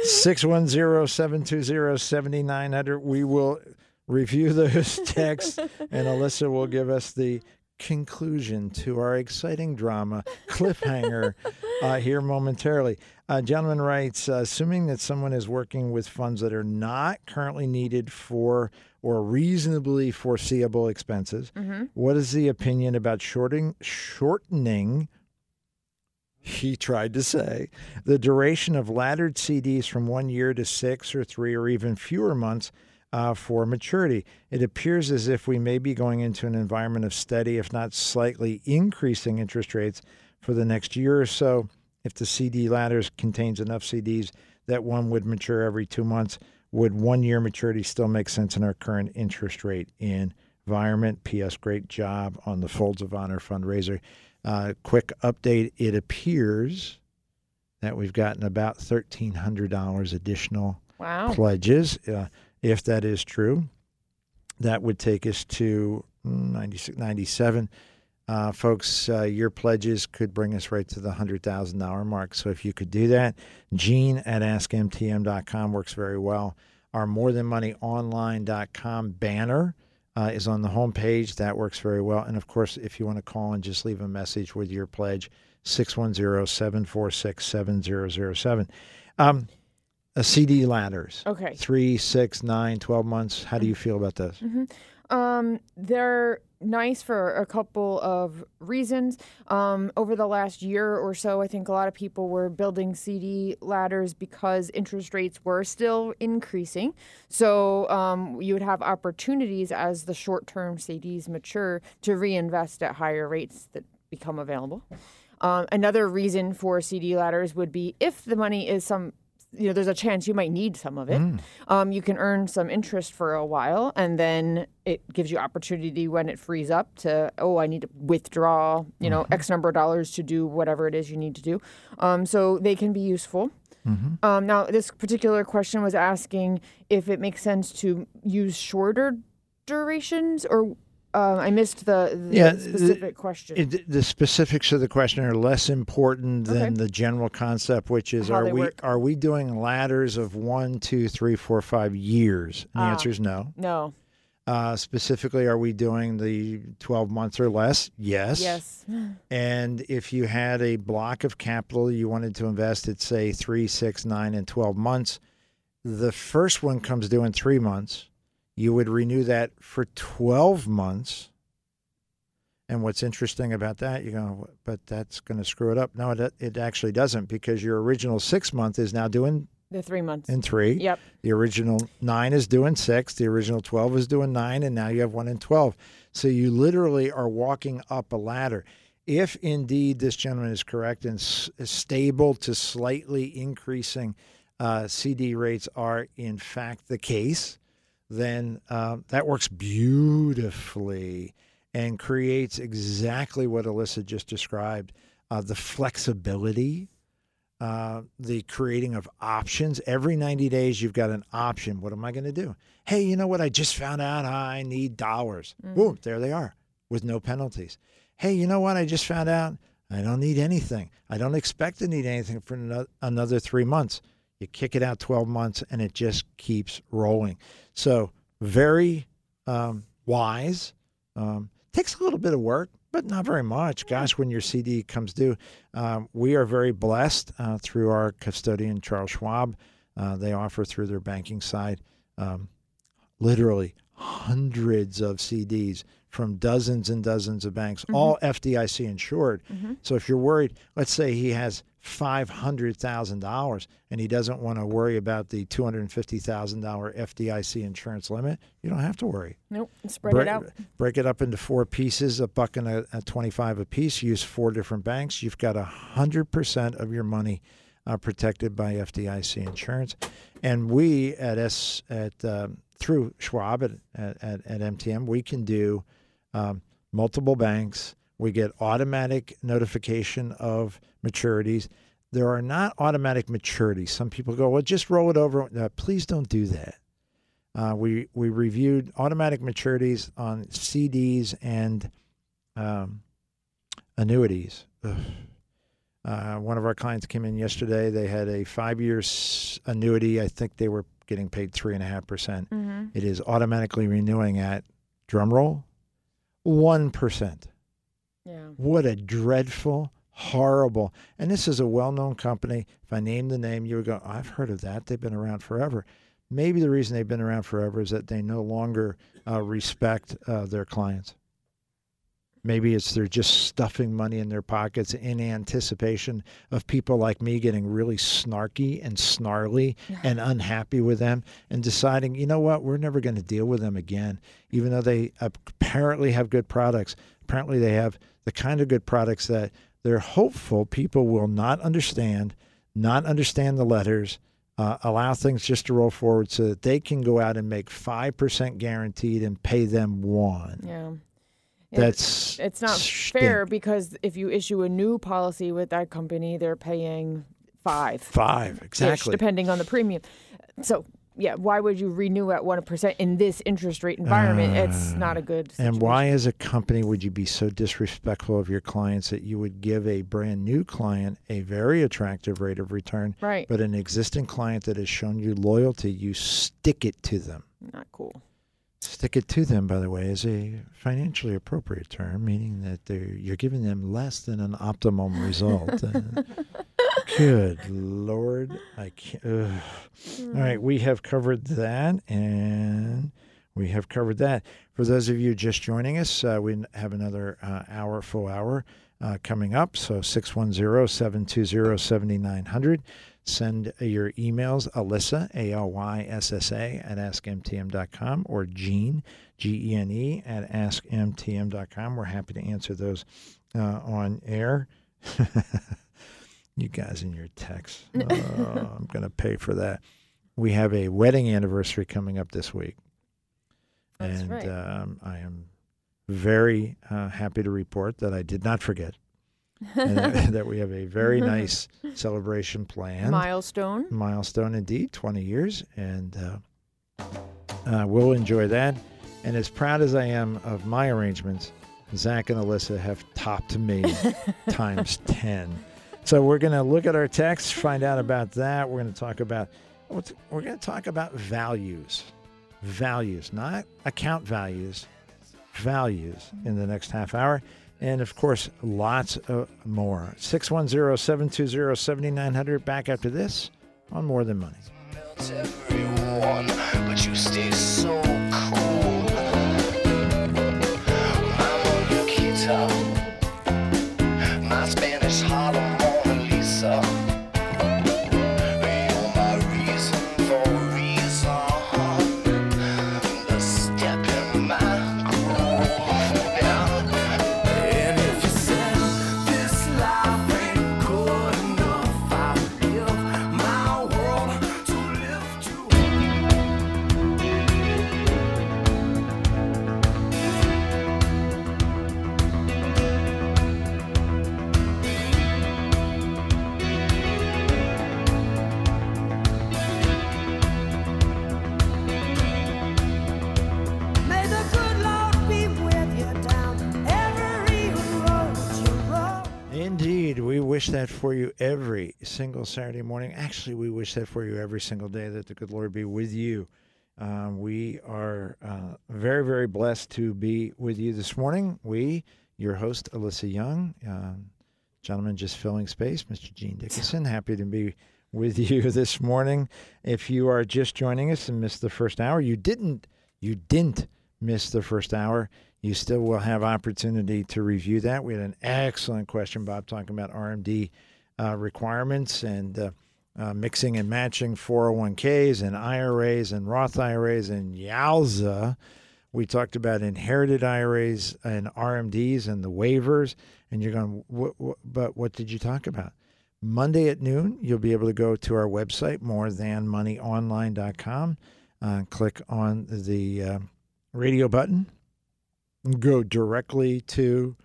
610-720-7900. We will review those texts and Alyssa will give us the conclusion to our exciting drama cliffhanger uh, here momentarily. A gentleman writes, uh, assuming that someone is working with funds that are not currently needed for or reasonably foreseeable expenses, what is the opinion about shorting, shortening he tried to say, the duration of laddered CDs from one year to six or three or even fewer months uh, for maturity. It appears as if we may be going into an environment of steady, if not slightly increasing interest rates for the next year or so. If the CD ladders contains enough CDs that one would mature every two months, would one year maturity still make sense in our current interest rate environment? P.S. Great job on the Folds of Honor fundraiser. Uh, quick update it appears that we've gotten about $1,300 additional wow. pledges. Uh, if that is true, that would take us to mm, 96, 97. Uh, folks, uh, your pledges could bring us right to the $100,000 mark. So if you could do that, Gene at askmtm.com works very well. Our morethanmoneyonline.com banner uh, is on the homepage. That works very well. And of course, if you want to call and just leave a message with your pledge, 610 746 7007. Um, CD ladders. Okay. Three, six, nine, 12 months. How do you feel about this? Um, they're nice for a couple of reasons. Um, over the last year or so, I think a lot of people were building CD ladders because interest rates were still increasing. So um, you would have opportunities as the short term CDs mature to reinvest at higher rates that become available. Um, another reason for CD ladders would be if the money is some, you know, there's a chance you might need some of it. Um, you can earn some interest for a while, and then it gives you opportunity when it frees up to, oh, I need to withdraw, you know, X number of dollars to do whatever it is you need to do. Um, so they can be useful. Um, now, this particular question was asking if it makes sense to use shorter durations, or uh, I missed the, the Yeah, the- specific question. It, the specifics of the question are less important than Okay. the general concept, which is How are we work. are we doing ladders of one, two, three, four, five years? And the Ah. answer is no. no. Uh, specifically, are we doing the twelve months or less? Yes. Yes. And if you had a block of capital you wanted to invest at, say, three, six, nine, and 12 months, the first one comes due in three months. You would renew that for 12 months. And what's interesting about that, you go, but that's going to screw it up. No, it, it actually doesn't because your original six month is now doing The three months. in three. Yep. The original nine is doing six. The original 12 is doing nine. And now you have one in 12. So you literally are walking up a ladder. If indeed this gentleman is correct and s- stable to slightly increasing uh, CD rates are in fact the case, then uh, that works beautifully and creates exactly what Alyssa just described uh, the flexibility uh, the creating of options. Every 90 days, you've got an option. What am I going to do? Hey, you know what? I just found out I need dollars. Boom, there they are with no penalties. Hey, you know what? I just found out I don't need anything. I don't expect to need anything for ano- another three months. You kick it out 12 months and it just keeps rolling. So, very um, wise. Um, takes a little bit of work, but not very much. Gosh, when your CD comes due, um, we are very blessed uh, through our custodian, Charles Schwab. Uh, they offer through their banking side um, literally hundreds of CDs from dozens and dozens of banks, all FDIC insured. So if you're worried, let's say he has $500,000 and he doesn't want to worry about the $250,000 FDIC insurance limit, you don't have to worry. Nope. Spread break, it out. break it up into four pieces, a buck and a, a 25 a piece. Use four different banks. You've got 100% of your money uh, protected by FDIC insurance. And we at S at um, through Schwab at, at, at MTM, we can do um, multiple banks. We get automatic notification of maturities. There are not automatic maturities. Some people go, well, just roll it over. Uh, please don't do that. Uh, we we reviewed automatic maturities on CDs and um, annuities. Uh, one of our clients came in yesterday. They had a five-year annuity. I think they were getting paid three and a half percent. Mm-hmm. It is automatically renewing at drum roll one percent. Yeah. What a dreadful, horrible. And this is a well known company. If I name the name, you would go, I've heard of that. They've been around forever. Maybe the reason they've been around forever is that they no longer uh, respect uh, their clients. Maybe it's they're just stuffing money in their pockets in anticipation of people like me getting really snarky and snarly and unhappy with them and deciding, you know what, we're never going to deal with them again, even though they apparently have good products. Apparently, they have the kind of good products that they're hopeful people will not understand, not understand the letters, uh, allow things just to roll forward so that they can go out and make 5% guaranteed and pay them one. Yeah. That's it's not stink. fair because if you issue a new policy with that company, they're paying five, Five, exactly. depending on the premium. So yeah, why would you renew at one percent in this interest rate environment? Uh, it's not a good. And why, as a company, would you be so disrespectful of your clients that you would give a brand new client a very attractive rate of return, Right. but an existing client that has shown you loyalty, you stick it to them? Not cool. Stick it to them, by the way, is a financially appropriate term, meaning that they're, you're giving them less than an optimum result. Uh, good Lord. I can't. ugh. All right, we have covered that, and we have covered that. For those of you just joining us, uh, we have another uh, hour, full hour uh, coming up. So 610 720 7900. Send your emails, Alyssa, A L Y S S A, at askmtm.com or Gene, G E N E, at askmtm.com. We're happy to answer those uh, on air. you guys in your texts. Oh, I'm going to pay for that. We have a wedding anniversary coming up this week. That's and right. um, I am very uh, happy to report that I did not forget that, that we have a very nice celebration planned. Milestone. Milestone indeed, 20 years. And uh, uh, we'll enjoy that. And as proud as I am of my arrangements, Zach and Alyssa have topped me times 10. So we're going to look at our text, find out about that. We're going to talk about we're going to talk about values, values, not account values, values in the next half hour. And of course, lots of more. 610 720 7900. Back after this on More Than Money. so that for you every single Saturday morning. Actually, we wish that for you every single day that the good Lord be with you. Uh, we are uh, very, very blessed to be with you this morning. We, your host, Alyssa Young, uh, gentleman just filling space, Mr. Gene Dickinson, happy to be with you this morning. If you are just joining us and missed the first hour, you didn't, you didn't miss the first hour. You still will have opportunity to review that. We had an excellent question, Bob, talking about RMD uh, requirements and uh, uh, mixing and matching 401ks and IRAs and Roth IRAs and Yowza. We talked about inherited IRAs and RMDs and the waivers. And you're going, what, what, but what did you talk about? Monday at noon, you'll be able to go to our website, morethanmoneyonline.com, uh, click on the uh, radio button, go directly to,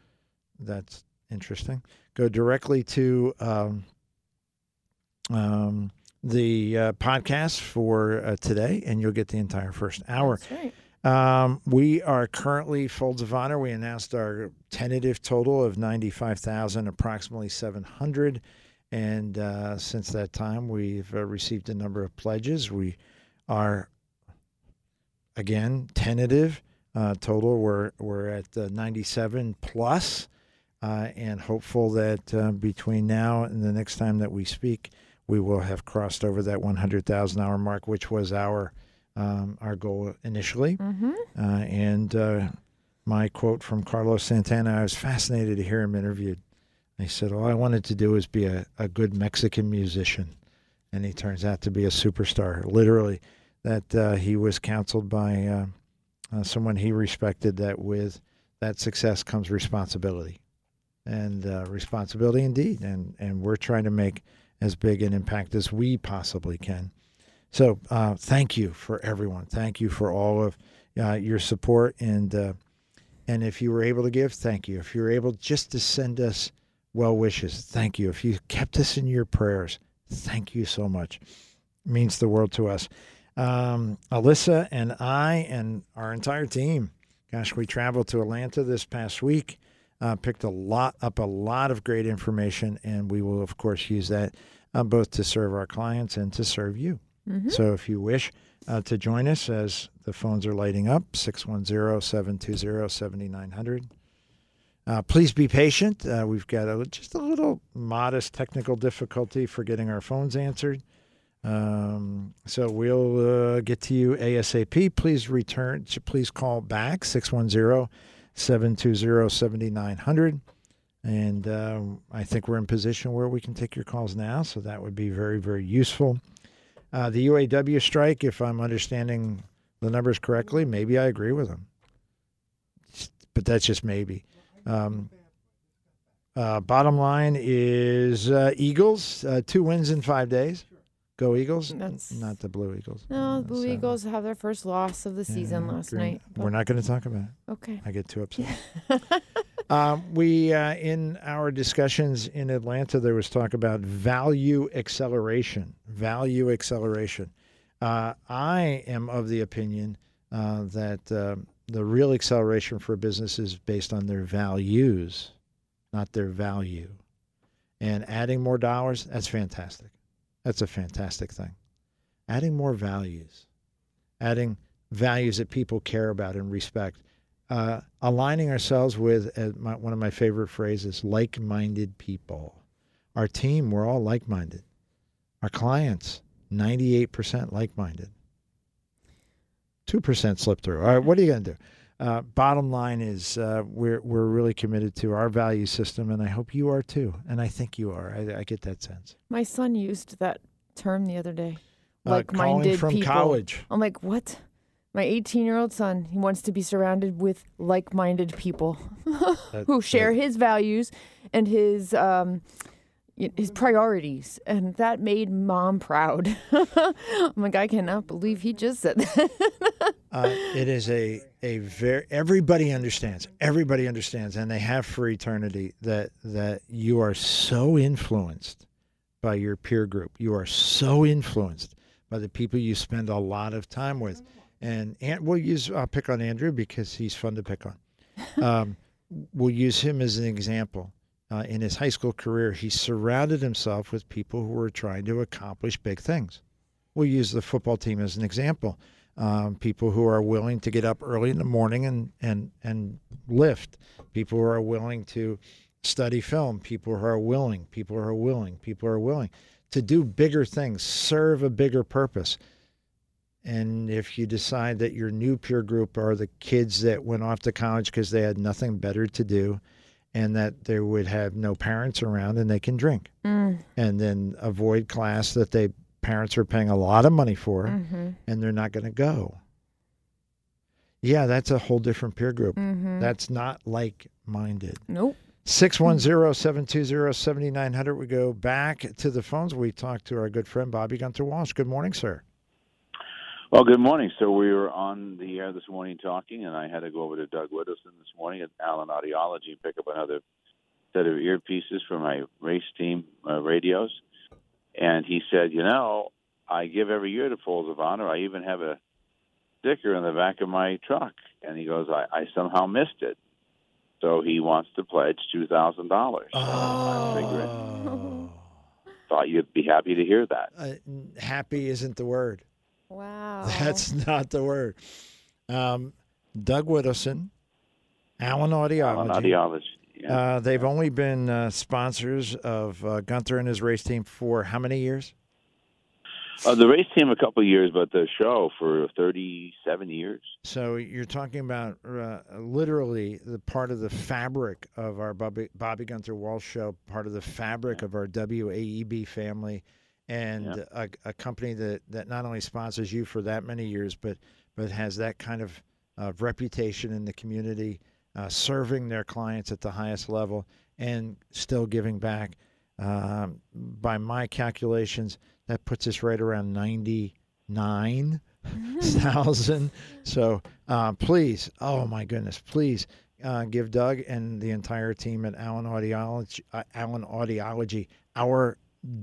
that's interesting, go directly to um, um, the uh, podcast for uh, today, and you'll get the entire first hour. That's right. Um, we are currently Folds of Honor. We announced our tentative total of ninety-five thousand, approximately seven hundred, and uh, since that time, we've uh, received a number of pledges. We are again tentative uh, total. We're we're at uh, ninety-seven plus, uh, and hopeful that uh, between now and the next time that we speak, we will have crossed over that one hundred thousand hour mark, which was our um, our goal initially. Mm-hmm. Uh, and uh, my quote from Carlos Santana, I was fascinated to hear him interviewed. He said, All I wanted to do was be a, a good Mexican musician. And he turns out to be a superstar. Literally, that uh, he was counseled by uh, someone he respected that with that success comes responsibility. And uh, responsibility indeed. And, and we're trying to make as big an impact as we possibly can. So uh, thank you for everyone. Thank you for all of uh, your support and uh, and if you were able to give, thank you. If you were able just to send us well wishes, thank you. If you kept us in your prayers, thank you so much. It means the world to us. Um, Alyssa and I and our entire team. Gosh, we traveled to Atlanta this past week. Uh, picked a lot up a lot of great information, and we will of course use that uh, both to serve our clients and to serve you. Mm-hmm. So if you wish uh, to join us as the phones are lighting up, 610-720-7900. Uh, please be patient. Uh, we've got a, just a little modest technical difficulty for getting our phones answered. Um, so we'll uh, get to you ASAP. Please return, please call back 610-720-7900. And um, I think we're in position where we can take your calls now. So that would be very, very useful. Uh, the UAW strike, if I'm understanding the numbers correctly, maybe I agree with them. But that's just maybe. Um, Uh, bottom line is uh, Eagles, uh, two wins in five days. Go Eagles. That's- Not the Blue Eagles. No, the Blue So- Eagles have their first loss of the season Yeah, last Green- night. We're not going to talk about it. Okay. I get too upset. um, we uh, in our discussions in Atlanta, there was talk about value acceleration. Value acceleration. Uh, I am of the opinion uh, that uh, the real acceleration for a business is based on their values, not their value. And adding more dollars, that's fantastic. That's a fantastic thing. Adding more values, adding values that people care about and respect. Uh, aligning ourselves with uh, my, one of my favorite phrases like-minded people. Our team we're all like-minded. Our clients 98% like-minded. 2% slip through. All right what are you going to do uh, bottom line is uh, we're, we're really committed to our value system and i hope you are too and i think you are i, I get that sense My son used that term the other day. Uh, Like-minded from people. college I'm like, what? My 18 year old son, he wants to be surrounded with like minded people That- who share his values and his. Um, his priorities, and that made mom proud. I'm like, I cannot believe he just said that. Uh, it is a a very everybody understands. Everybody understands, and they have for eternity that that you are so influenced by your peer group. You are so influenced by the people you spend a lot of time with. And, and we'll use I'll pick on Andrew because he's fun to pick on. Um, we'll use him as an example. Uh, in his high school career, he surrounded himself with people who were trying to accomplish big things. We'll use the football team as an example. Um, people who are willing to get up early in the morning and, and, and lift. People who are willing to study film. People who are willing. People who are willing. People who are willing to do bigger things, serve a bigger purpose. And if you decide that your new peer group are the kids that went off to college because they had nothing better to do and that they would have no parents around and they can drink Mm, and then avoid class that they parents are paying a lot of money for mm-hmm, and they're not going to go. Yeah, that's a whole different peer group. mm-hmm. That's not like minded. nope. 610 720 7900. We go back to the phones. We talk to our good friend Bobby Gunther Walsh. Good morning, sir. Well, good morning. So we were on the air this morning talking, and I had to go over to Doug Widdowson this morning at Allen Audiology and pick up another set of earpieces for my race team uh, radios. And he said, "You know, I give every year to Folds of Honor. I even have a sticker in the back of my truck." And he goes, "I, I somehow missed it." So he wants to pledge two thousand dollars. I figured, Oh. thought you'd be happy to hear that. Uh, happy isn't the word. Wow. That's not the word. Um, Doug Widdowson, Allen Audiology. Allen Audiology. Yeah. Uh, they've only been uh, sponsors of uh, Gunther and his race team for how many years? Uh, the race team a couple of years, but the show for 37 years. So you're talking about uh, literally the part of the fabric of our Bobby, Bobby Gunther Walsh show, part of the fabric of our WAEB family, and Yeah. a, a company that, that not only sponsors you for that many years, but but has that kind of uh, reputation in the community, uh, serving their clients at the highest level, and still giving back. Um, by my calculations, that puts us right around ninety nine thousand. So uh, please, oh my goodness, please uh, give Doug and the entire team at Allen Audiology, uh, Allen Audiology, our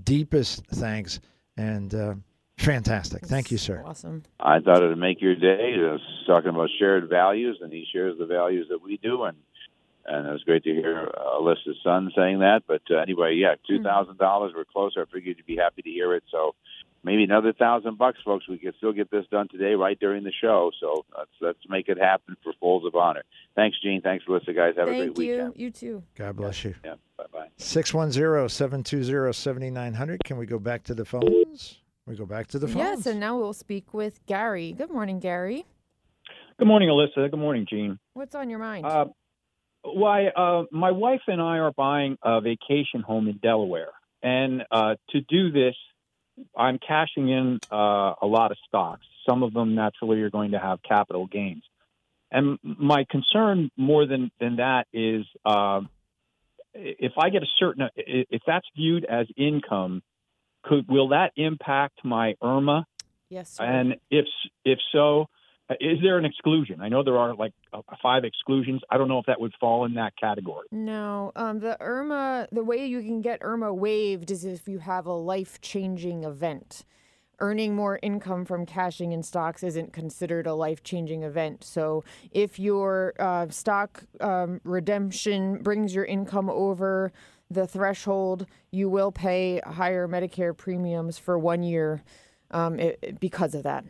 deepest thanks and uh, fantastic. Thank you, sir. Awesome. I thought it'd make your day. He was talking about shared values, and he shares the values that we do, and and it was great to hear uh, Alyssa's son saying that. But uh, anyway, yeah, two thousand dollars. We're closer. I figured you'd be happy to hear it. So maybe another thousand bucks, folks. We can still get this done today, right during the show. So let's let's make it happen for Folds of Honor. Thanks, Gene. Thanks, Alyssa. Guys, have a Thank great you. weekend. You too. God bless you. Yeah, bye bye. 610 720 7900. Can we go back to the phones? We go back to the phones. Yes, and now we'll speak with Gary. Good morning, Gary. Good morning, Alyssa. Good morning, Gene. What's on your mind? Uh, why, uh, my wife and I are buying a vacation home in Delaware, and uh, to do this, I'm cashing in uh, a lot of stocks. Some of them naturally are going to have capital gains, and my concern more than than that is uh, if I get a certain, if that's viewed as income, could will that impact my IRMAA? Yes. sir. And if if so, is there an exclusion? I know there are like uh, five exclusions. I don't know if that would fall in that category. No, um, the IRMAA, the way you can get IRMAA waived is if you have a life changing event. Earning more income from cashing in stocks isn't considered a life changing event. So if your uh, stock um, redemption brings your income over the threshold, you will pay higher Medicare premiums for one year um, it- because of that.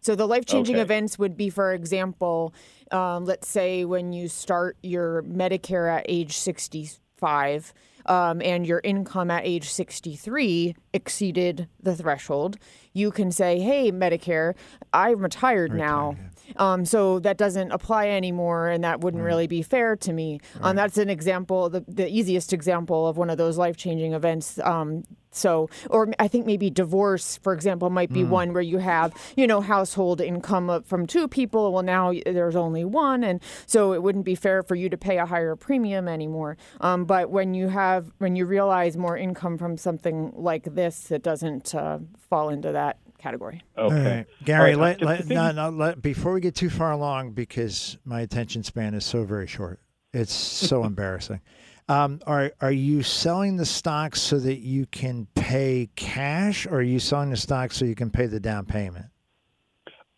So the life changing Okay. events would be, for example, um, let's say when you start your Medicare at age 65 um, and your income at age 63 exceeded the threshold, you can say, hey, Medicare, I'm retired now. Um, so that doesn't apply anymore, and that wouldn't really be fair to me. Um, that's an example, the, the easiest example of one of those life changing events. Um, so, or I think maybe divorce, for example, might be one where you have, you know, household income from two people. Well, now there's only one, and so it wouldn't be fair for you to pay a higher premium anymore. Um, but when you have, when you realize more income from something like this, it doesn't uh, fall into that category. Okay. All right, Gary. All right, let, let, no, no, let, before we get too far along, because my attention span is so very short, it's so embarrassing. Um, are are you selling the stocks so that you can pay cash, or are you selling the stocks so you can pay the down payment?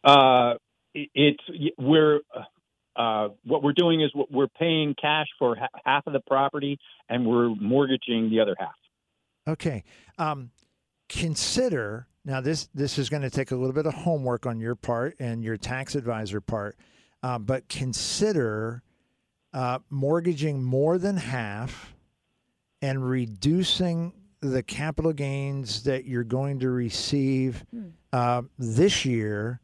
Uh, it- it's we're uh, what we're doing is we're paying cash for ha- half of the property, and we're mortgaging the other half. Okay. Um, consider now this this is going to take a little bit of homework on your part and your tax advisor part, uh, but consider uh, mortgaging more than half and reducing the capital gains that you're going to receive uh, this year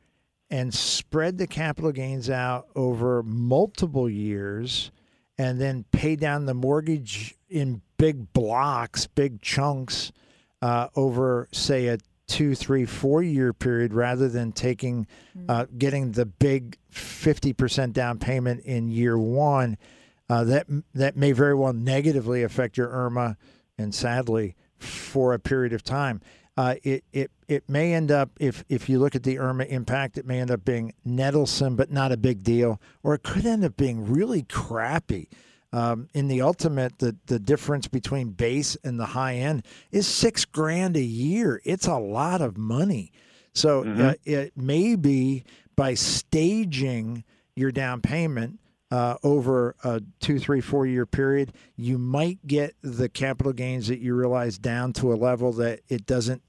and spread the capital gains out over multiple years and then pay down the mortgage in big blocks, big chunks uh, over, say, a two, three, four year period rather than taking, uh, getting the big 50% down payment in year one. Uh, that that may very well negatively affect your IRMAA, and sadly, for a period of time. Uh, it it it may end up if if you look at the IRMAA impact, it may end up being nettlesome, but not a big deal, or it could end up being really crappy. Um, in the ultimate, the the difference between base and the high end is six grand a year. It's a lot of money. So uh, it may be by staging your down payment uh, over a two, three, four year period, you might get the capital gains that you realize down to a level that it doesn't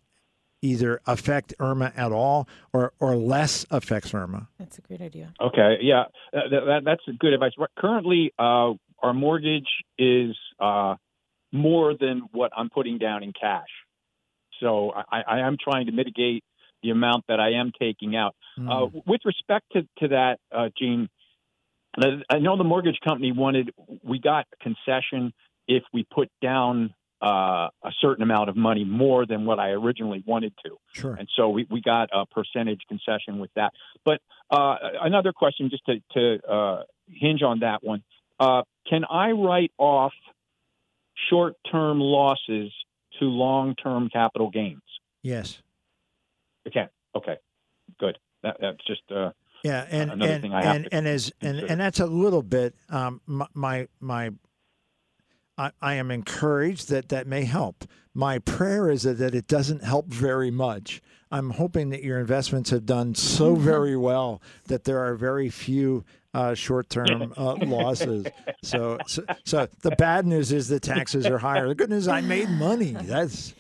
either affect IRMAA at all or, or less affects IRMAA. That's a great idea. Okay, yeah, that, that, that's good advice. Currently, uh, our mortgage is uh, more than what I'm putting down in cash, so I, I am trying to mitigate the amount that I am taking out. Uh, with respect to, to that, uh, Gene, I know the mortgage company wanted we got a concession if we put down uh, a certain amount of money more than what I originally wanted to. Sure. And so we, we got a percentage concession with that. But uh, another question, just to, to uh, hinge on that one, uh, can I write off short-term losses to long-term capital gains? Yes. Okay. Okay. Good. That, that's just uh, Yeah, and another and thing I have and, and as and, and that's a little bit um my my, my I, I am encouraged that that may help. My prayer is that, that it doesn't help very much. I'm hoping that your investments have done so very well that there are very few uh, short-term uh, losses. So, so, so the bad news is the taxes are higher. The good news, I made money. That's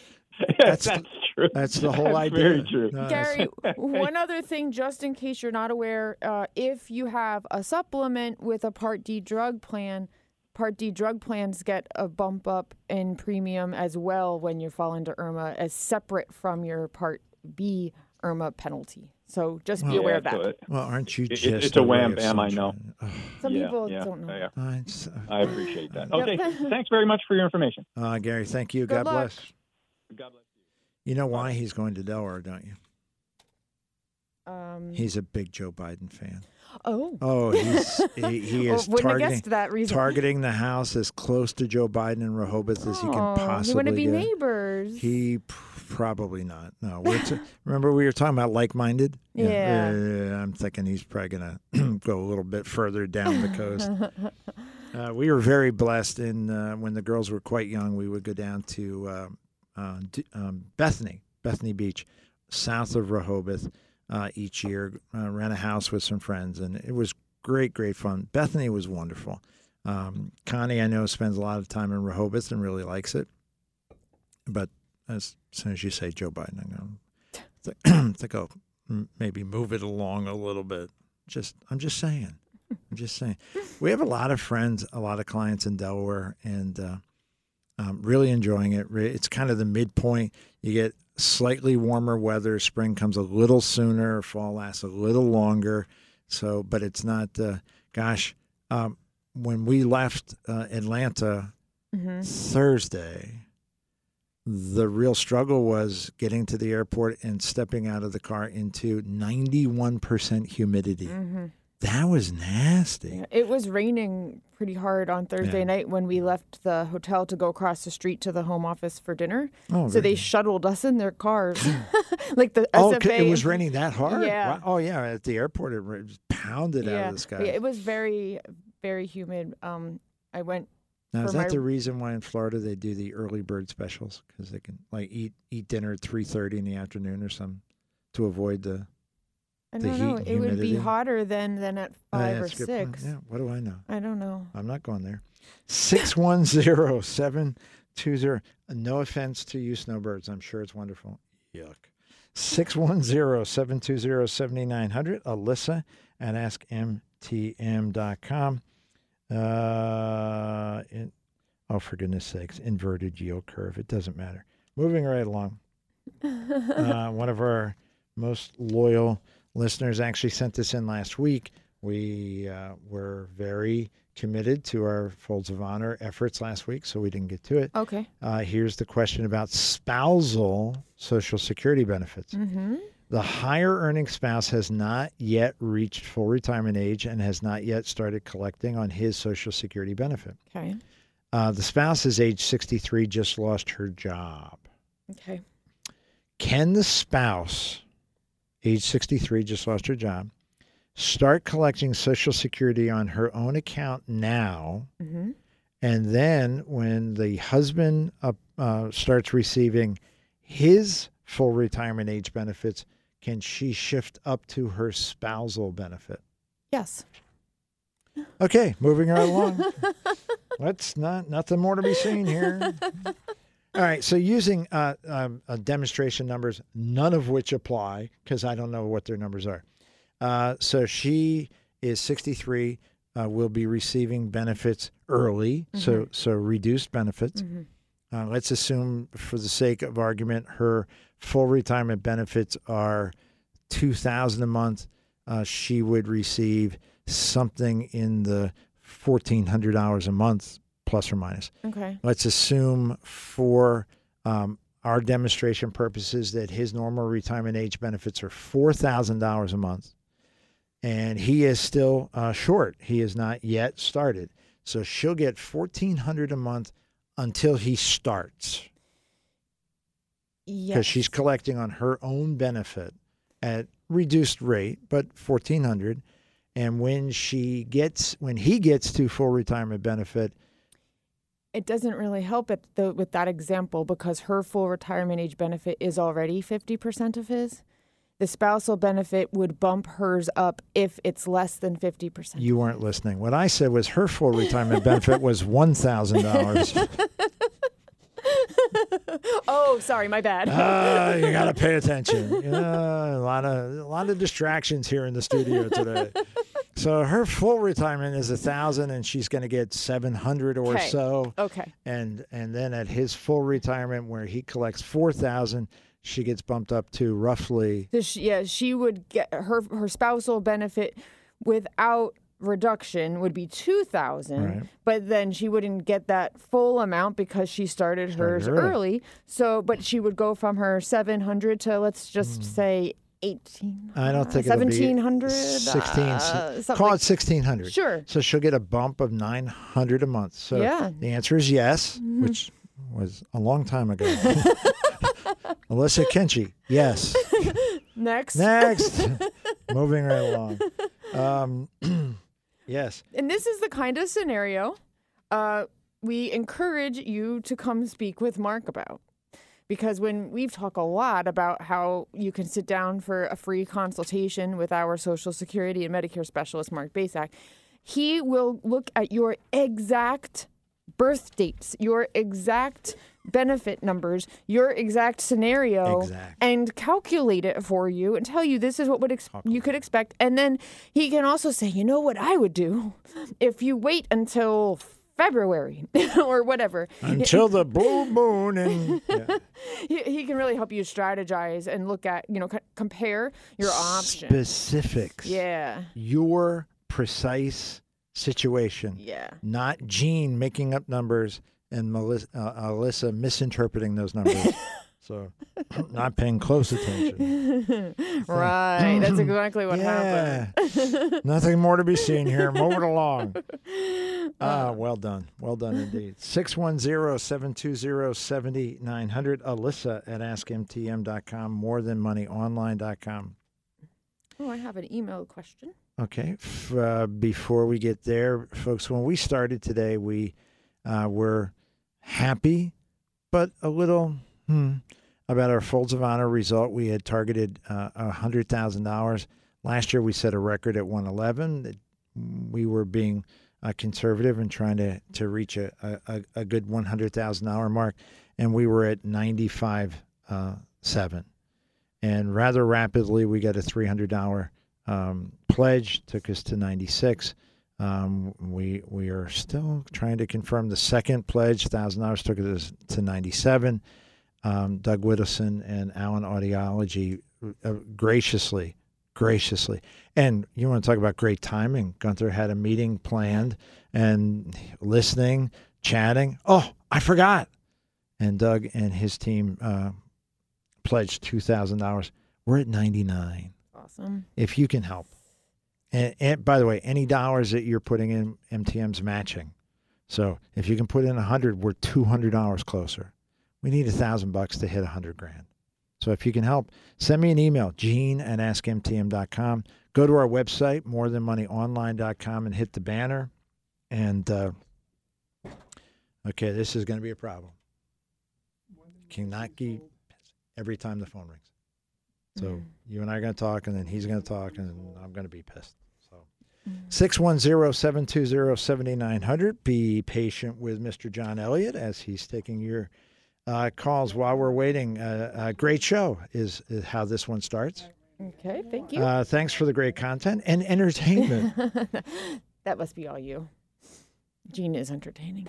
that's, That's- true. that's the whole That's idea. Very true. No, Gary, one other thing, just in case you're not aware, uh, if you have a supplement with a Part D drug plan, Part D drug plans get a bump up in premium as well when you fall into IRMAA, as separate from your Part B IRMAA penalty. So just be Yeah, aware of that. so Well, aren't you It- just it's a ray wham bam, I know. Some yeah, people yeah, don't know. Yeah, I I appreciate that. Okay. Thanks very much for your information. Uh, Gary, thank you. Good God luck. bless. God bless. You know why he's going to Delaware, don't you? Um, He's a big Joe Biden fan. Oh, Oh, he's he, he is targeting targeting the house as close to Joe Biden and Rehoboth as he can Oh, possibly They want to be get. neighbors. He probably not. No, t- remember we were talking about like-minded. Yeah. yeah, I'm thinking he's probably gonna go a little bit further down the coast. uh, we were very blessed in uh, when the girls were quite young. We would go down to uh, uh, D- um, Bethany, Bethany Beach, south of Rehoboth, uh, each year. Uh, rent a house with some friends, and it was great, great fun. Bethany was wonderful. Um, Connie, I know, spends a lot of time in Rehoboth and really likes it. But as soon as you say Joe Biden, I'm going to think, oh, maybe move it along a little bit. Just, I'm just saying. I'm just saying. We have a lot of friends, a lot of clients in Delaware, and uh, um, really enjoying it. It's kind of the midpoint. You get slightly warmer weather. Spring comes a little sooner. Fall lasts a little longer. So, but it's not. Uh, gosh, um, when we left uh, Atlanta Mhm. Thursday, the real struggle was getting to the airport and stepping out of the car into 91% humidity. Mhm. That was nasty. It was raining pretty hard on Thursday Yeah. night when we left the hotel to go across the street to the home office for dinner. Oh, so they shuttled us in their cars, like the Oh, SFA. it was raining that hard? Yeah. Wow. Oh, yeah. At the airport, it just pounded out of the sky. Yeah, it was very, very humid. Um, I went. now, is that my- the reason why in Florida they do the early bird specials? Because they can like eat eat dinner at three thirty in the afternoon or something to avoid the. I The don't heat know. It would be hotter than than at five yeah, or six. Yeah. What do I know? I don't know. I'm not going there. Six one zero seven two zero. No offense to you, snowbirds. I'm sure it's wonderful. Yuck. 610-720-7900. Alyssa at askmtm.com. Uh, in, oh, for goodness sakes, inverted yield curve. It doesn't matter. Moving right along. uh, one of our most loyal listeners actually sent this in last week. We uh, were very committed to our Folds of Honor efforts last week, so we didn't get to it. Okay. Uh, here's the question about spousal Social Security benefits. Mm-hmm. The higher earning spouse has not yet reached full retirement age and has not yet started collecting on his Social Security benefit. Okay. Uh, the spouse is age 63, just lost her job. Okay. Can the spouse, age 63, just lost her job, start collecting Social Security on her own account now? Mm-hmm. And then when the husband uh, uh, starts receiving his full retirement age benefits, can she shift up to her spousal benefit? Yes. Okay, moving right along. Let's not nothing more to be seen here. All right, so using uh, um, uh, demonstration numbers, none of which apply because I don't know what their numbers are. Uh, so she is 63, uh, will be receiving benefits early, so so reduced benefits. Mhm. Uh, let's assume, for the sake of argument, her full retirement benefits are two thousand a month. Uh, she would receive something in the fourteen hundred dollars a month, plus or minus. Okay. Let's assume, for um, our demonstration purposes, that his normal retirement age benefits are four thousand dollars a month, and he is still uh, short. He has not yet started, so she'll get fourteen hundred a month until he starts Yes. because she's collecting on her own benefit at reduced rate, but fourteen hundred. And when she gets, when he gets to full retirement benefit, it doesn't really help with that example because her full retirement age benefit is already 50% of his. The spousal benefit would bump hers up if it's less than 50%. you weren't listening. What I said was her full retirement benefit was one thousand dollars. oh, sorry, my bad. Ah, you got to pay attention. Yeah, a lot of a lot of distractions here in the studio today. So her full retirement is a thousand, and she's going to get seven hundred or Okay. so. okay. And and then at his full retirement, where he collects four thousand, she gets bumped up to roughly. So she, yeah, she would get her her spousal benefit without reduction would be 2000 Right. but then she wouldn't get that full amount because she started hers early. early. so but she would go from her 700 to let's just Hmm. say eighteen. I don't think seventeen hundred. 16. Uh, call it 1600. Sure. So she'll get a bump of 900 a month. So Yeah. Mm-hmm. the answer is yes, which was a long time ago. Alyssa Kenchi, yes. Next. Next. Moving right along. Um, yes. And this is the kind of scenario uh, we encourage you to come speak with Mark about. Because when we've talked a lot about how you can sit down for a free consultation with our Social Security and Medicare specialist, Mark Basak, he will look at your exact birth dates, your exact benefit numbers, your exact scenario, Exact. and calculate it for you and tell you this is what would ex- you could expect. And then he can also say, you know what I would do if you wait until February or whatever. Until the blue moon and yeah. He, he can really help you strategize and look at, you know, c- compare your options. specifics. Yeah. Your precise situation. Yeah. Not Gene making up numbers and Melissa, uh, Alyssa misinterpreting those numbers. So not paying close attention. Right. That's exactly what happened. yeah. Nothing more to be seen here. Move it along. Ah, well done. Well done indeed. 610-720-7900. Alyssa at askmtm.com. More than money online.com. Oh, I have an email question. Okay. F- uh, before we get there, folks, when we started today, we uh, were happy, but a little hmm, about our Folds of Honor result. We had targeted uh, $100,000. Last year, we set a record at 111. It- We were being uh, conservative and trying to, to reach a, a, a good $100,000 mark, and we were at 95 uh, 7. And rather rapidly, we got a $300 um, pledge took us to 96. Um, we we are still trying to confirm the second pledge. Thousand dollars took us to 97. Um, Doug Whittleson and Allen Audiology uh, graciously, graciously, and you want to talk about great timing. Gunther had a meeting planned and listening, chatting. Oh, I forgot. And Doug and his team uh, pledged two thousand dollars. We're at 99 Awesome. if you can help. And, and by the way, any dollars that you're putting in, MTM's matching. So if you can put in a hundred, we're two hundred dollars closer. We need a thousand bucks to hit a hundred grand. So if you can help, send me an email, gene at askmtm.com. Go to our website, morethanmoneyonline.com, and hit the banner. And uh, okay, this is going to be a problem. Cannot keep every time the phone rings. So you and I are going to talk, and then he's going to talk, and I'm going to be pissed. So 610-720-7900. Be patient with Mr. John Elliott as he's taking your uh, calls while we're waiting. Uh, a great show is, is how this one starts. Okay, thank you. Uh, thanks for the great content and entertainment. that must be all you. Gene is entertaining.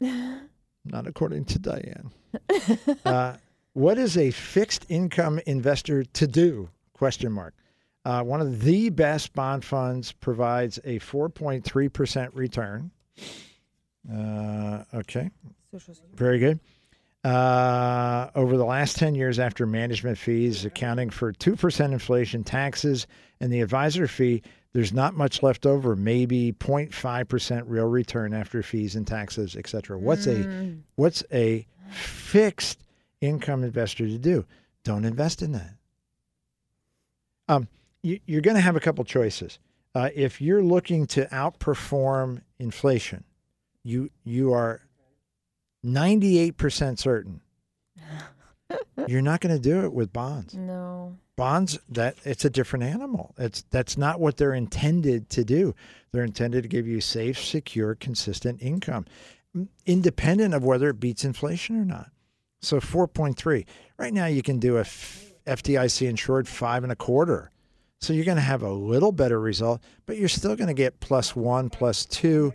Not according to Diane. uh, what is a fixed income investor to do? Question mark. Uh, one of the best bond funds provides a 4.3% return. Uh, okay, Social Security. very good. Uh, over the last 10 years, after management fees accounting for 2% inflation, taxes, and the advisor fee, there's not much left over, maybe 0.5% real return after fees and taxes, et cetera. What's a what's a fixed income investor to do? Don't invest in that. Um, you, you're going to have a couple choices. Uh, if you're looking to outperform inflation, you you are 98% certain you're not going to do it with bonds. No. Bonds that it's a different animal. It's that's not what they're intended to do. They're intended to give you safe, secure, consistent income, independent of whether it beats inflation or not. So 4.3. Right now you can do a FDIC insured five and a quarter. So you're going to have a little better result, but you're still going to get plus one, plus two.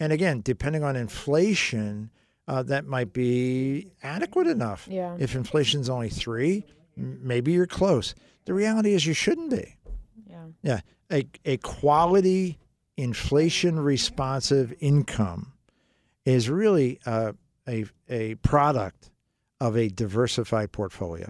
And again, depending on inflation, uh, that might be adequate enough. Yeah. If inflation's only three, maybe you're close. The reality is you shouldn't be. Yeah. Yeah. A, a quality inflation responsive income is really uh, a, a product of a diversified portfolio.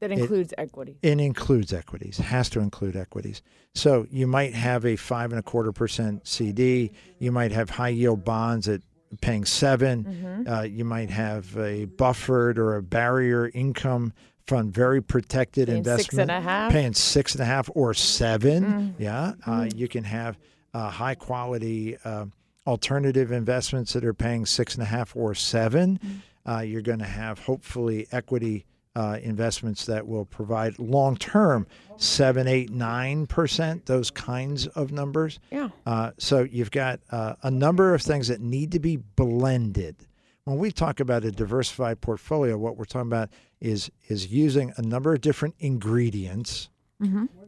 That includes equity. It includes equities, has to include equities. So you might have a five and a quarter percent CD. You might have high yield bonds at paying 7 Mm-hmm. Uh, you might have a buffered or a barrier income fund, very protected Paying investment, six and a half. Paying six and a half or 7 Yeah, uh, you can have uh, high quality uh, alternative investments that are paying six and a half or 7 Mm. Uh, you're going to have hopefully equity uh, investments that will provide long term seven, eight, nine percent. Those kinds of numbers. Yeah. Uh, so you've got uh, a number of things that need to be blended. When we talk about a diversified portfolio, what we're talking about is is using a number of different ingredients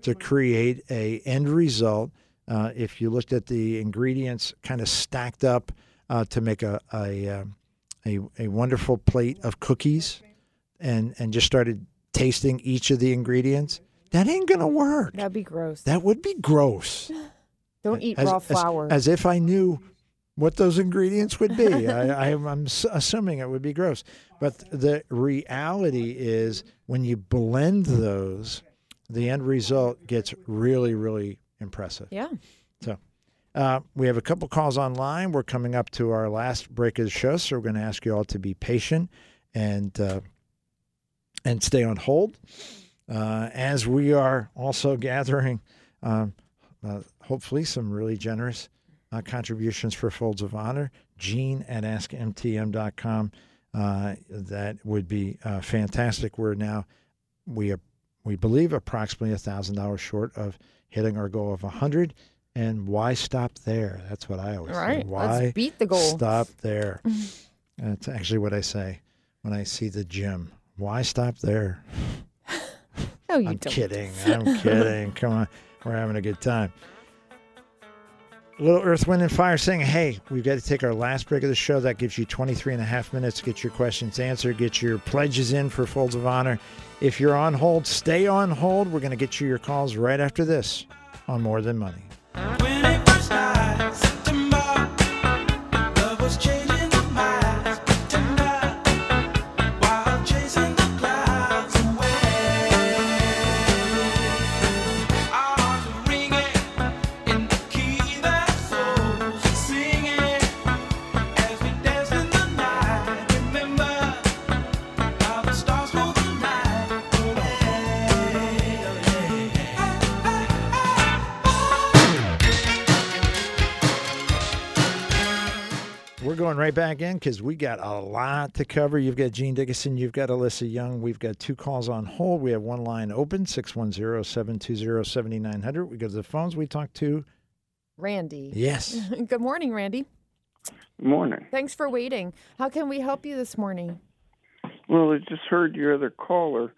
to create a end result. Uh, if you looked at the ingredients kind of stacked up uh, to make a a, um, a a wonderful plate of cookies, and and just started tasting each of the ingredients, that ain't gonna work. That'd be gross. That would be gross Don't eat as, raw flour. As, if I knew what those ingredients would be. I, I, I'm assuming it would be gross. But the reality is, when you blend those, the end result gets really, really impressive. yeah. So, uh, we have a couple calls online. We're coming up to our last break of the show, so we're going to ask you all to be patient and uh, and stay on hold uh, as we are also gathering, um, uh, hopefully, some really generous uh, contributions for Folds of Honor. Gene at AskMTM.com. Uh, that would be uh, fantastic. We're now we are we believe approximately a thousand dollars short of hitting our goal of a hundred. And why stop there? That's what I always All say. Why Let's beat the goal. stop there? That's actually what I say when I see the gym. Why stop there? No, you I'm don't. kidding. I'm kidding. Come on. We're having a good time. Little Earth, Wind, and Fire saying, hey, we've got to take our last break of the show. That gives you 23 and a half minutes to get your questions answered, get your pledges in for Folds of Honor. If you're on hold, stay on hold. We're going to get you your calls right after this on More Than Money. Going right back in because we got a lot to cover. You've got Gene Dickinson, you've got Alyssa Young. We've got two calls on hold. We have one line open 610 720 7900. We go to the phones. We talk to, Randy. yes. Good morning, Randy. Morning. Thanks for waiting. How can we help you this morning? Well, I just heard your other caller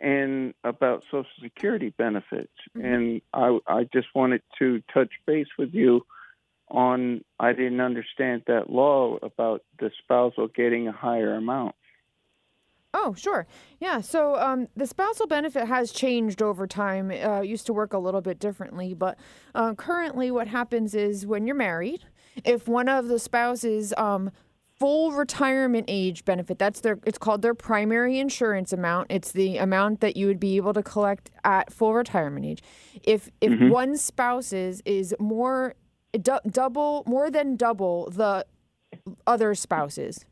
and about Social Security benefits, mm-hmm. and I I just wanted to touch base with you on I didn't understand that law about the spousal getting a higher amount. Oh, sure. Yeah. So um, the spousal benefit has changed over time. Uh, it used to work a little bit differently, but uh, currently, what happens is when you're married, if one of the spouses um, full retirement age benefit that's their it's called their primary insurance amount it's the amount that you would be able to collect at full retirement age if if one spouse's is more double more than double the other spouses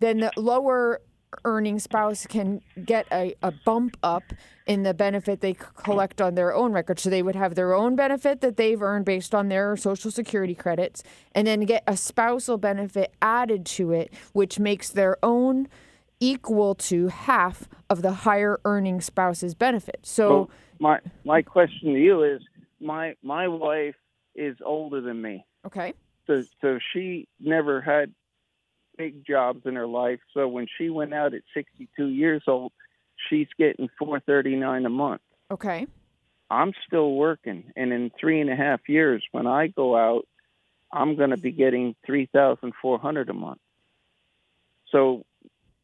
then the lower earning spouse can get a, a bump up in the benefit they collect on their own record. So they would have their own benefit that they've earned based on their Social Security credits, and then get a spousal benefit added to it, which makes their own equal to half of the higher earning spouse's benefit. So, Well, my my question to you is my my wife is older than me. okay. so so she never had big jobs in her life. So when she went out at 62 years old, she's getting 439 a month. Okay. I'm still working, and in three and a half years, when I go out, I'm going to be getting 3,400 a month. So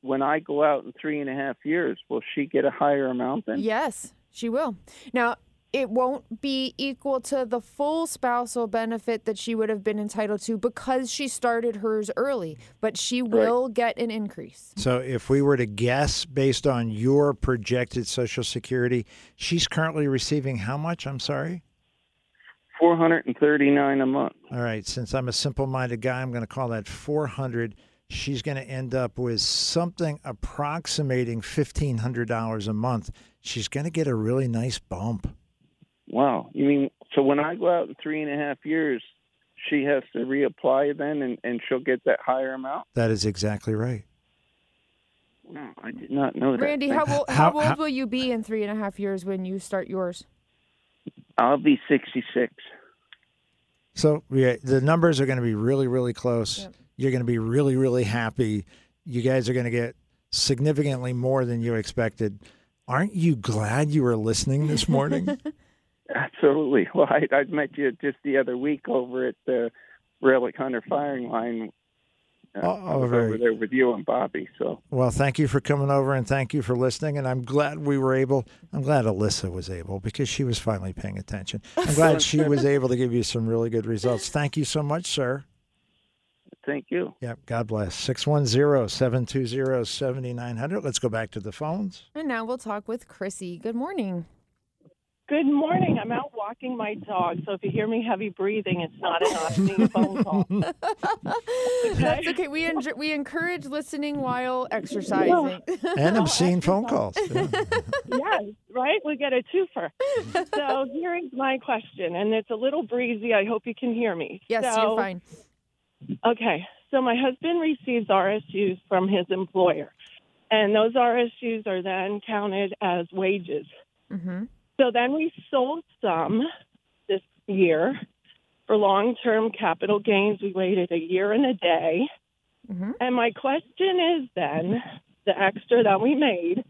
when I go out in three and a half years, will she get a higher amount then? Yes, she will. Now, it won't be equal to the full spousal benefit that she would have been entitled to because she started hers early, but she will get an increase. So if we were to guess based on your projected Social Security, she's currently receiving how much? I'm sorry. Four hundred and thirty-nine a month. All right, since I'm a simple-minded guy, I'm going to call that 400. She's going to end up with something approximating $1,500 a month. She's going to get a really nice bump. Wow. You mean so when I go out in three and a half years, she has to reapply then, and, and she'll get that higher amount? That is exactly right. Wow, I did not know that. Randy, how, old, How- how old will you be in three and a half years when you start yours? I'll be sixty-six. So yeah, the numbers are going to be really, really close. Yep. You're going to be really, really happy. You guys are going to get significantly more than you expected. Aren't you glad you were listening this morning? Absolutely. Well, I, I met you just the other week over at the Relic Hunter firing line. Uh, Oh, I was very- over there with you and Bobby. So well, thank you for coming over and thank you for listening. And I'm glad we were able, I'm glad Alyssa was able because she was finally paying attention. I'm glad she was able to give you some really good results. Thank you so much, sir. thank you. Yep. God bless. 610 720 7900. Let's go back to the phones. And now we'll talk with Chrissy. Good morning. Good morning. I'm out walking my dog, so if you hear me heavy breathing, it's not an obscene phone call. That's okay. We enj- we encourage listening while exercising. And obscene phone calls. Yeah. yes, right? We get a twofer. So here's my question, and it's a little breezy. I hope you can hear me. yes, So- you're fine. Okay. So my husband receives RSUs from his employer, and those RSUs are then counted as wages. hmm So then we sold some this year for long term capital gains. We waited a year and a day. hmm And my question is then the extra that we made,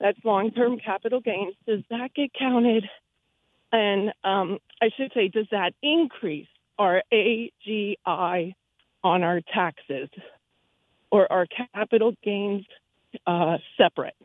that's long term capital gains, does that get counted? And um, I should say, does that increase our AGI on our taxes? Or are capital gains uh, separate?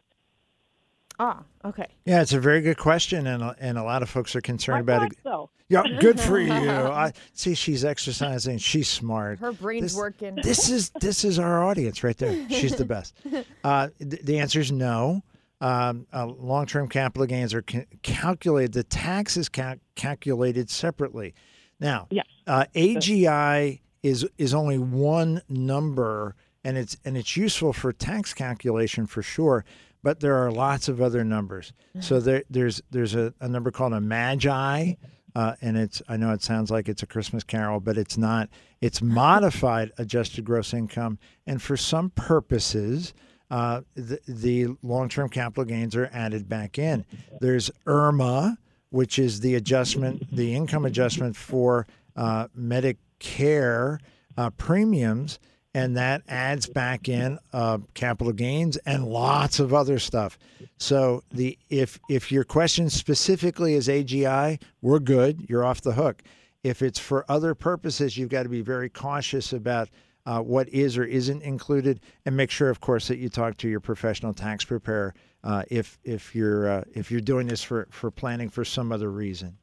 Ah, okay. Yeah, it's a very good question, and a, and a lot of folks are concerned I about it. so. Yeah, good for you. I see she's exercising. She's smart. Her brain's This- working. This is this is our audience right there. She's the best. Uh, th- the answer is no. Um, uh, long-term capital gains are ca- calculated. The tax is cal- calculated separately. Now, Yes. uh, AGI is is only one number, and it's and it's useful for tax calculation for sure. But there are lots of other numbers. So there, there's there's a, a number called a magi, uh, and it's I know it sounds like it's a Christmas carol, but it's not. It's modified adjusted gross income, and for some purposes, uh, the, the long-term capital gains are added back in. There's IRMAA, which is the adjustment, the income adjustment for uh, Medicare uh, premiums, and that adds back in uh, capital gains and lots of other stuff. So the if if your question specifically is AGI, we're good. You're off the hook. If it's for other purposes, you've got to be very cautious about uh, what is or isn't included, and make sure, of course, that you talk to your professional tax preparer uh, if if you're uh, if you're doing this for for planning for some other reason.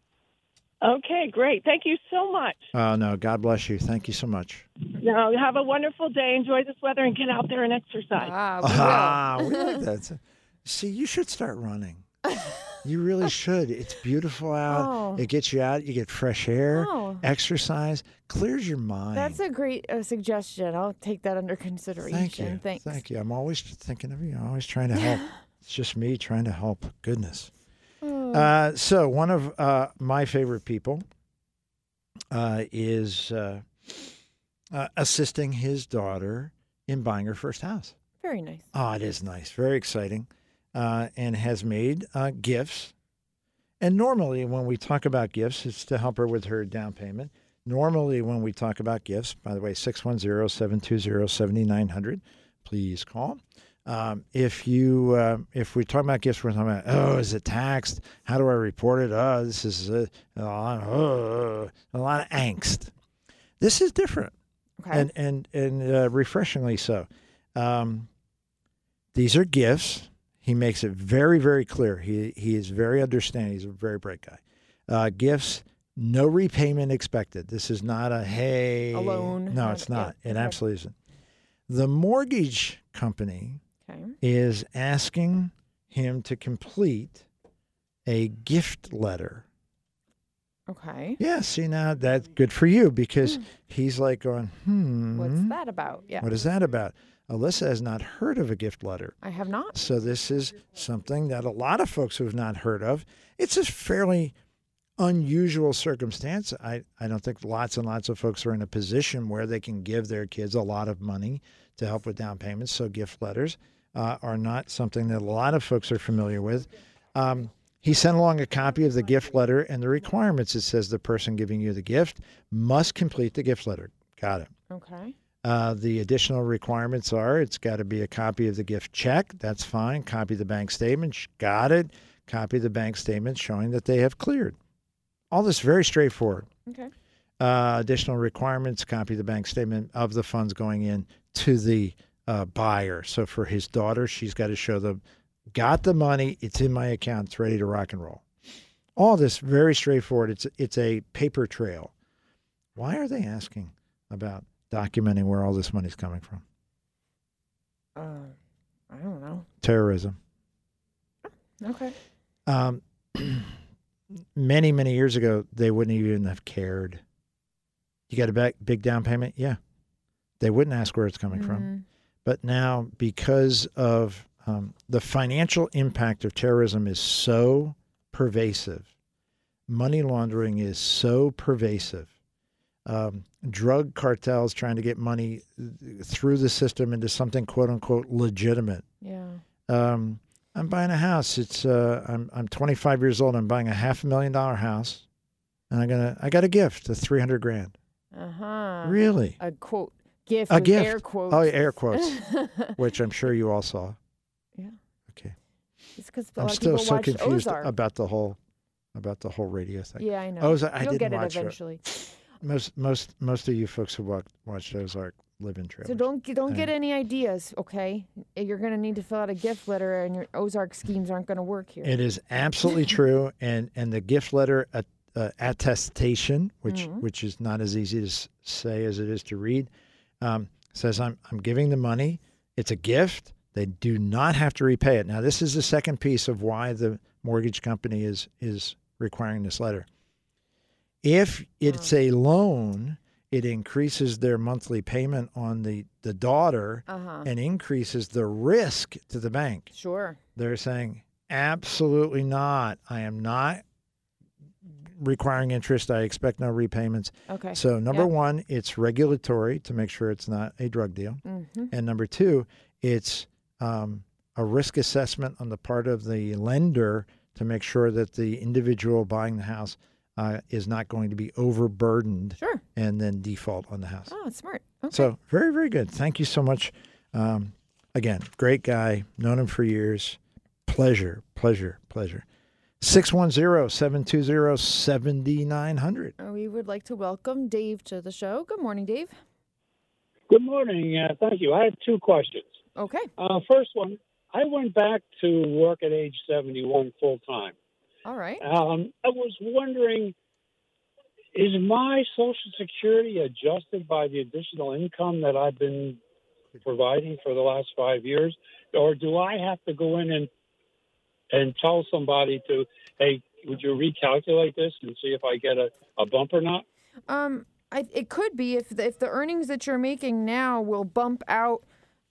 Okay, great. Thank you so much. Oh no, God bless you. Thank you so much. Now, have a wonderful day. Enjoy this weather and get out there and exercise. Ah, we. Ah, we like that. See, you should start running. You really should. It's beautiful out. Oh. It gets you out. You get fresh air, Oh. exercise, clears your mind. That's a great uh, suggestion. I'll take that under consideration. Thank you. Thanks. Thank you. I'm always thinking of you. I'm always trying to help. it's just me trying to help. Goodness. Oh. Uh, so one of uh, my favorite people uh, is uh, uh, assisting his daughter in buying her first house. Very nice. Oh, it is nice. Very exciting. Uh, and has made uh, gifts. And normally, when we talk about gifts, it's to help her with her down payment. Normally, when we talk about gifts, by the way, 610 720 7900, please call. Um, if you uh, if we're talking about gifts, we're talking about oh, is it taxed? How do I report it? Oh, this is a, a, lot, oh, a lot of angst. This is different Okay. and and and uh, refreshingly so. Um, these are gifts. He makes it very very clear. He he is very understanding. He's a very bright guy. Uh, gifts, no repayment expected. This is not a hey. A loan, No, it's not. yeah, It absolutely isn't. The mortgage company Okay. is asking him to complete a gift letter. Okay. Yeah, see now that's good for you because he's like going, hmm. What's that about? Yeah. What is that about? Alyssa has not heard of a gift letter. I have not. So this is something that a lot of folks who have not heard of. It's a fairly unusual circumstance. I, I don't think lots and lots of folks are in a position where they can give their kids a lot of money to help with down payments. So gift letters uh, are not something that a lot of folks are familiar with. Um, he sent along a copy of the gift letter and the requirements. It says the person giving you the gift must complete the gift letter. Got it. Okay. Uh, the additional requirements are it's got to be a copy of the gift check. That's fine. Copy the bank statement. Got it. Copy the bank statement showing that they have cleared. All this very straightforward. Okay. Uh, additional requirements copy the bank statement of the funds going in to the uh, buyer. So for his daughter, she's got to show them, got the money, it's in my account, it's ready to rock and roll. All this very straightforward. It's it's a paper trail. Why are they asking about documenting where all this money's coming from? Uh, I don't know. Terrorism. Okay. Um, many many years ago, they wouldn't even have cared. You got a big, big down payment? Yeah, they wouldn't ask where it's coming from. But now, because of um, the financial impact of terrorism is so pervasive, money laundering is so pervasive. Um, drug cartels trying to get money uh, through the system into something quote unquote legitimate. Yeah. Um, I'm buying a house. It's uh, I'm I'm 25 years old. I'm buying a half a million dollar house, and I'm gonna I got a gift, a 300 grand. Uh huh. Really? A quote gift. A gift. Air quotes. Oh, air quotes, which I'm sure you all saw. Yeah. Okay. It's because I'm still so confused Ozark. about the whole about the whole radio thing. Yeah, I know. Ozark, I You'll didn't get it watch it. eventually. Most most most of you folks who watch, watched Ozark live in trailers. So don't get- don't get any ideas, okay? You're gonna need to fill out a gift letter, and your Ozark schemes aren't gonna work here. It is absolutely true, and and the gift letter at, uh, attestation, which Mhm. which is not as easy to say as it is to read, um, says I'm I'm giving the money. It's a gift. They do not have to repay it. Now, this is the second piece of why the mortgage company is is requiring this letter. If it's a loan, it increases their monthly payment on the the daughter Uh-huh. and increases the risk to the bank. Sure. They're saying, absolutely not. I am not requiring interest. I expect no repayments. Okay. So, number Yep. one, it's regulatory to make sure it's not a drug deal. Mhm. And number two, it's um, a risk assessment on the part of the lender to make sure that the individual buying the house uh, is not going to be overburdened Sure. and then default on the house. Oh, it's smart. Okay. So very, very good. Thank you so much. Um, again, great guy. Known him for years. Pleasure, pleasure, pleasure. 610-720-7900. Uh, we would like to welcome Dave to the show. Good morning, Dave. Good morning. Uh, thank you. I have two questions. Okay. Uh, first one, I went back to work at age 71 full time. All right. Um, I was wondering, is my Social Security adjusted by the additional income that I've been providing for the last five years, or do I have to go in and and tell somebody to, hey, would you recalculate this and see if I get a, a bump or not? Um, I, it could be if the, if the earnings that you're making now will bump out,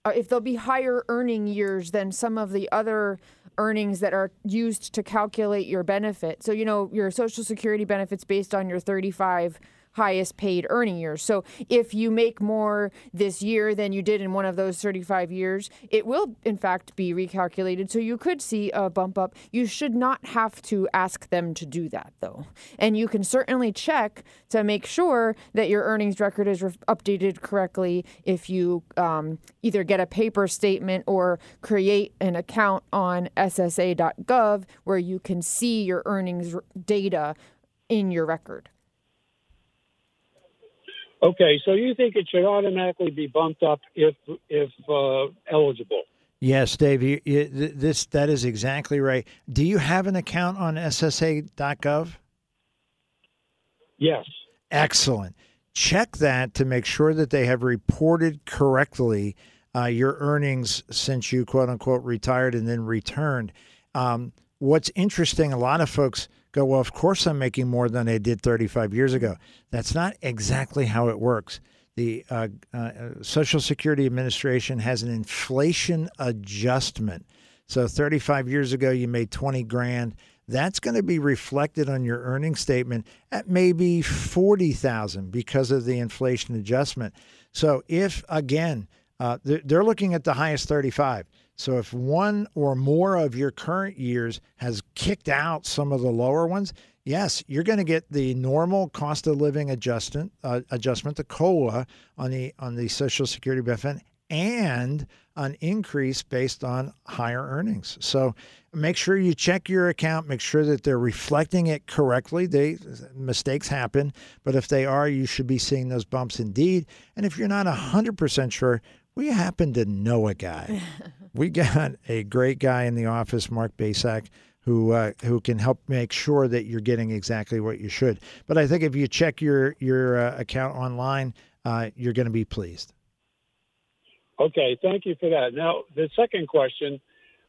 uh, if there'll be higher earning years than some of the other earnings that are used to calculate your benefit. So you know your Social Security benefits based on your 35 highest paid earning years. So if you make more this year than you did in one of those 35 years, it will in fact be recalculated. So you could see a bump up. You should not have to ask them to do that though. And you can certainly check to make sure that your earnings record is re- updated correctly if you um, either get a paper statement or create an account on SSA.gov where you can see your earnings data in your record. Okay, so you think it should automatically be bumped up if if uh, eligible? Yes, Dave, you, you, this that is exactly right. Do you have an account on SSA.gov? Yes. Excellent. Check that to make sure that they have reported correctly uh, your earnings since you quote unquote retired and then returned. Um, what's interesting, a lot of folks go, Well, of course I'm making more than I did 35 years ago. That's not exactly how it works. The uh, uh, Social Security Administration has an inflation adjustment. So 35 years ago, you made 20 grand. That's going to be reflected on your earnings statement at maybe 40,000 because of the inflation adjustment. So if again, uh, they're, they're looking at the highest 35. So if one or more of your current years has kicked out some of the lower ones, yes, you're going to get the normal cost of living adjustment, uh, adjustment, the COLA on the on the Social Security benefit, and an increase based on higher earnings. So make sure you check your account, make sure that they're reflecting it correctly. They mistakes happen, but if they are, you should be seeing those bumps indeed. And if you're not 100% sure, we happen to know a guy. we got a great guy in the office, Mark Basak, who uh, who can help make sure that you're getting exactly what you should. But I think if you check your your uh, account online, uh, you're going to be pleased. Okay, thank you for that. Now, the second question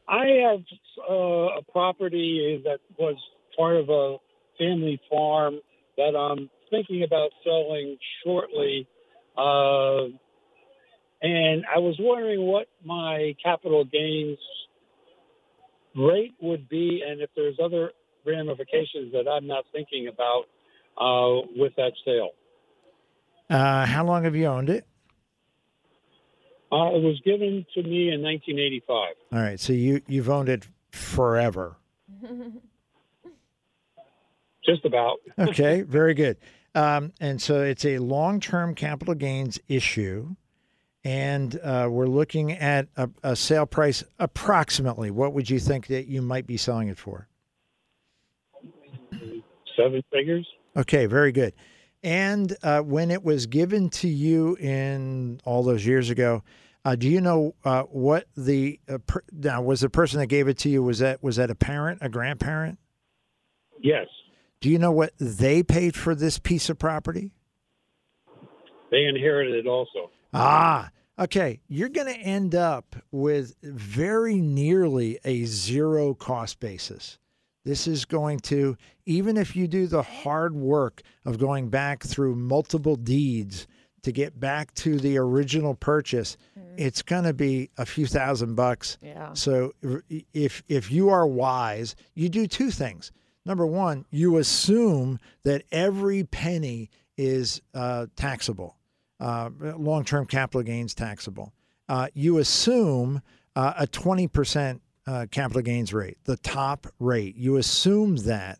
I have uh, a property that was part of a family farm that I'm thinking about selling shortly. And I was wondering what my capital gains rate would be and if there's other ramifications that I'm not thinking about uh, with that sale. Uh, how long have you owned it? Uh, it was given to me in 1985. All right, so you you've owned it forever. Just about. Okay, very good. Um, and so it's a long-term capital gains issue, and uh, we're looking at a, a sale price approximately. What would you think that you might be selling it for? Seven figures. Okay, very good. And uh, when it was given to you in all those years ago, uh, do you know uh, what the uh, per, now was the person that gave it to you? Was that was that a parent, a grandparent? Yes, Do you know what they paid for this piece of property? they inherited it also. Ah, okay. You're going to end up with very nearly a zero cost basis. This is going to, even if you do the hard work of going back through multiple deeds to get back to the original purchase, it's going to be a few thousand bucks. Yeah. So if if you are wise, you do two things. Number one, you assume that every penny is uh, taxable, uh, long-term capital gains taxable. Uh, you assume uh, a twenty percent uh, capital gains rate, the top rate. You assume that,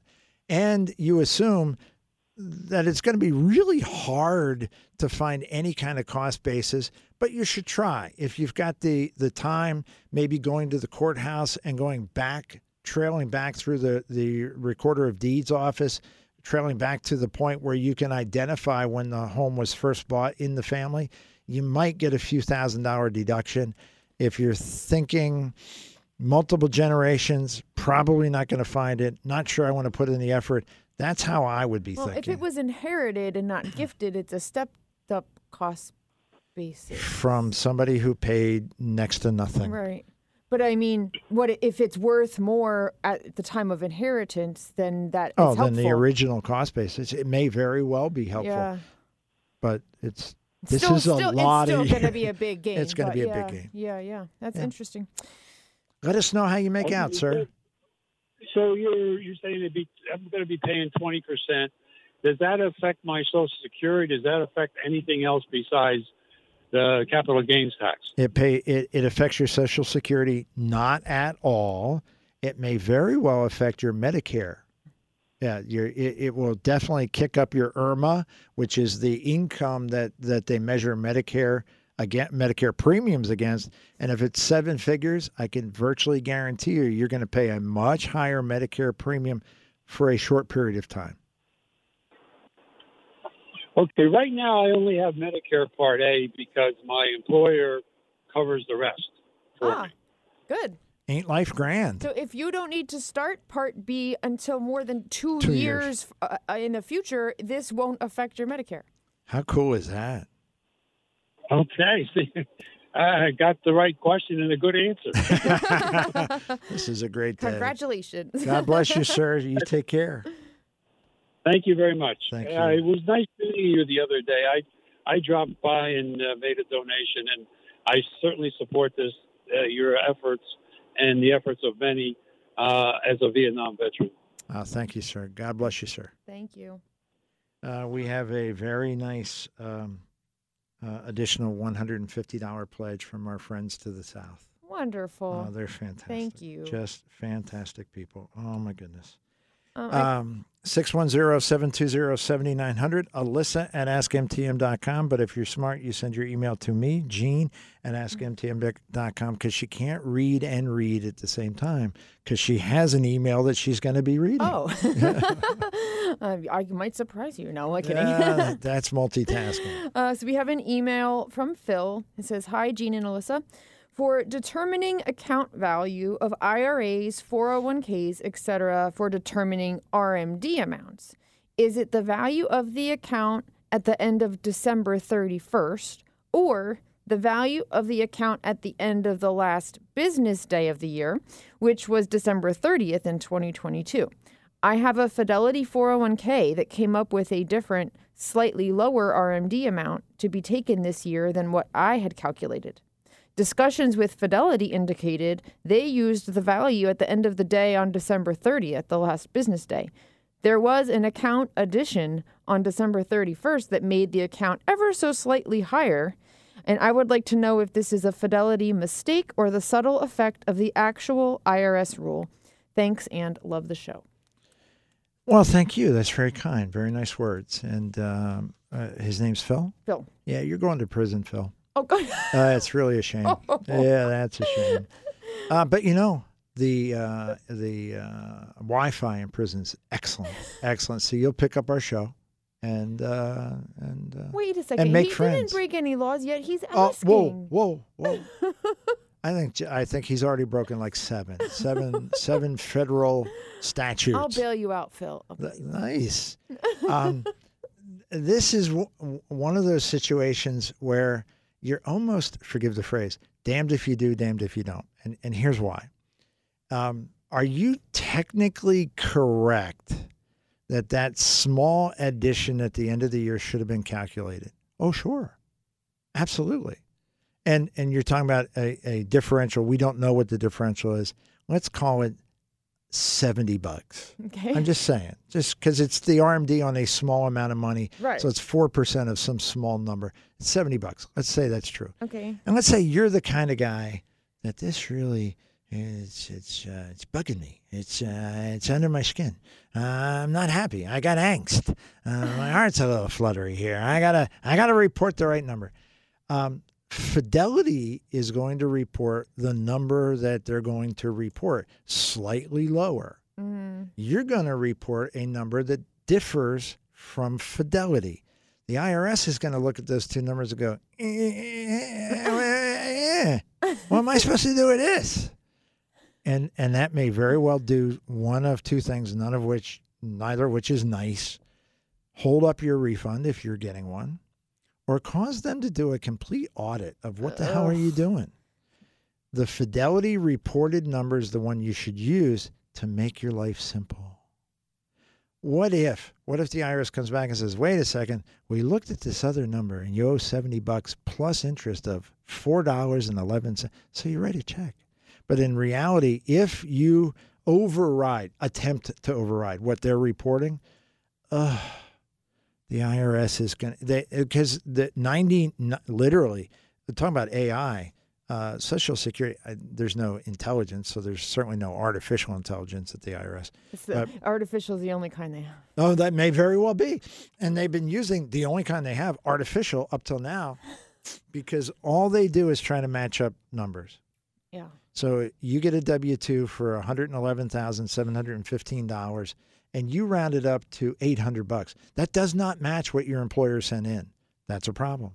and you assume that it's going to be really hard to find any kind of cost basis, but you should try. If you've got the the time, maybe going to the courthouse and going back, trailing back through the the recorder of deeds office, trailing back to the point where you can identify when the home was first bought in the family, you might get a few thousand dollar deduction. If you're thinking multiple generations, probably not going to find it. Not sure I want to put in the effort. That's how I would be thinking. Well, if it was inherited and not gifted, it's a stepped up cost basis. from somebody who paid next to nothing. Right. But I mean, what if it's worth more at the time of inheritance? Then that is Oh, helpful. then the original cost basis. It may very well be helpful, Yeah. but it's this still, is a still, lot it's still going to be a big game. It's gonna but be a yeah, big game. Yeah, yeah. That's Yeah. interesting. Let us know how you make Okay, out, sir. So you're you're saying to be I'm going to be paying twenty percent. Does that affect my Social Security? Does that affect anything else besides the capital gains tax? It pay it, it affects your Social Security not at all. It may very well affect your Medicare. Yeah, your it, it will definitely kick up your IRMAA, which is the income that that they measure Medicare again Medicare premiums against. And if it's seven figures, I can virtually guarantee you you're going to pay a much higher Medicare premium for a short period of time. Okay, right now I only have Medicare Part A because my employer covers the rest. for Ah, me. good. Ain't life grand? So if you don't need to start Part B until more than two, Two years, years. Uh, uh, in the future, this won't affect your Medicare. How cool is that? Okay. See, I got the right question and a good answer. This is a great day. Congratulations. God bless you, sir. You take care. Thank you very much. Thank Uh, it was nice meeting you the other day. I I dropped by and uh, made a donation, and I certainly support this uh, your efforts and the efforts of many uh, as a Vietnam veteran. Uh, thank you, sir. God bless you, sir. Thank you. Uh, we have a very nice um, uh, additional $150 pledge from our friends to the south. Wonderful. Oh, they're fantastic. Thank you. Just fantastic people. Oh, my goodness. Um, I- Um, 610-720-7900, Alyssa at askmtm.com. But if you're smart, you send your email to me, Gene, at askmtm.com, because she can't read and read at the same time, because she has an email that she's going to be reading. Oh, uh, I might surprise you. No, I'm kidding. Ah, that's multitasking. Uh, so we have an email from Phil. It says, "Hi, Gene and Alyssa. For determining account value of IRAs, 401ks, etc., for determining RMD amounts, is it the value of the account at the end of December 31st, or the value of the account at the end of the last business day of the year, which was December 30th in 2022?" I have a Fidelity 401k that came up with a different, slightly lower RMD amount to be taken this year than what I had calculated. Discussions with Fidelity indicated they used the value at the end of the day on December 30th, the last business day. There was an account addition on December 31st that made the account ever so slightly higher, and I would like to know if this is a Fidelity mistake or the subtle effect of the actual IRS rule. Thanks and love the show. Well, thank you. That's very kind. Very nice words. And um, uh, his name's Phil? Phil. Yeah, you're going to prison, Phil. Oh, God. Uh, it's really a shame. Yeah, that's a shame. Uh, but you know, the uh, the uh, Wi-Fi in prison's excellent, excellent. So you'll pick up our show, and uh, and uh, Wait a second. and make he friends. didn't break any laws yet. He's Oh, asking. whoa, whoa, whoa! I think I think he's already broken like seven, seven, seven federal statutes. I'll bail you out, Phil. I'll bail Th- you out. Nice. Um, this is w- one of those situations where you're almost, forgive the phrase, damned if you do, damned if you don't. And, and here's why. Um, are you technically correct that that small addition at the end of the year should have been calculated? Oh, sure. Absolutely. And, and you're talking about a, a differential. We don't know what the differential is. Let's call it 70 bucks. Okay. I'm just saying, just because it's the RMD on a small amount of money. Right. So it's 4% of some small number. It's 70 bucks. Let's say that's true. Okay. And let's say you're the kind of guy that this really it's it's uh, it's bugging me. It's uh, it's under my skin. Uh, I'm not happy. I got angst. Uh, my heart's a little fluttery here. I gotta I gotta report the right number. Um, Fidelity is going to report the number that they're going to report, slightly lower. Mm. You're going to report a number that differs from Fidelity. The IRS is going to look at those two numbers and go, "Eh, eh, eh, eh what am I supposed to do with this? And and that may very well do one of two things, none of which, neither of which is nice. Hold up your refund if you're getting one, or cause them to do a complete audit of what the hell are you doing. The Fidelity reported number is the one you should use to make your life simple. What if, what if the IRS comes back and says, wait a second, we looked at this other number and you owe 70 bucks plus interest of $4.11. So you write a check. But in reality, if you override, attempt to override what they're reporting, uh, the IRS is going to, because the 90, literally, talking about AI, uh, Social Security, uh, there's no intelligence, so there's certainly no artificial intelligence at the IRS. The, Uh, artificial is the only kind they have. Oh, that may very well be. And they've been using the only kind they have, artificial, up till now, because all they do is try to match up numbers. Yeah. So you get a W 2 for $111,715 and you round it up to 800 bucks. That does not match what your employer sent in. That's a problem.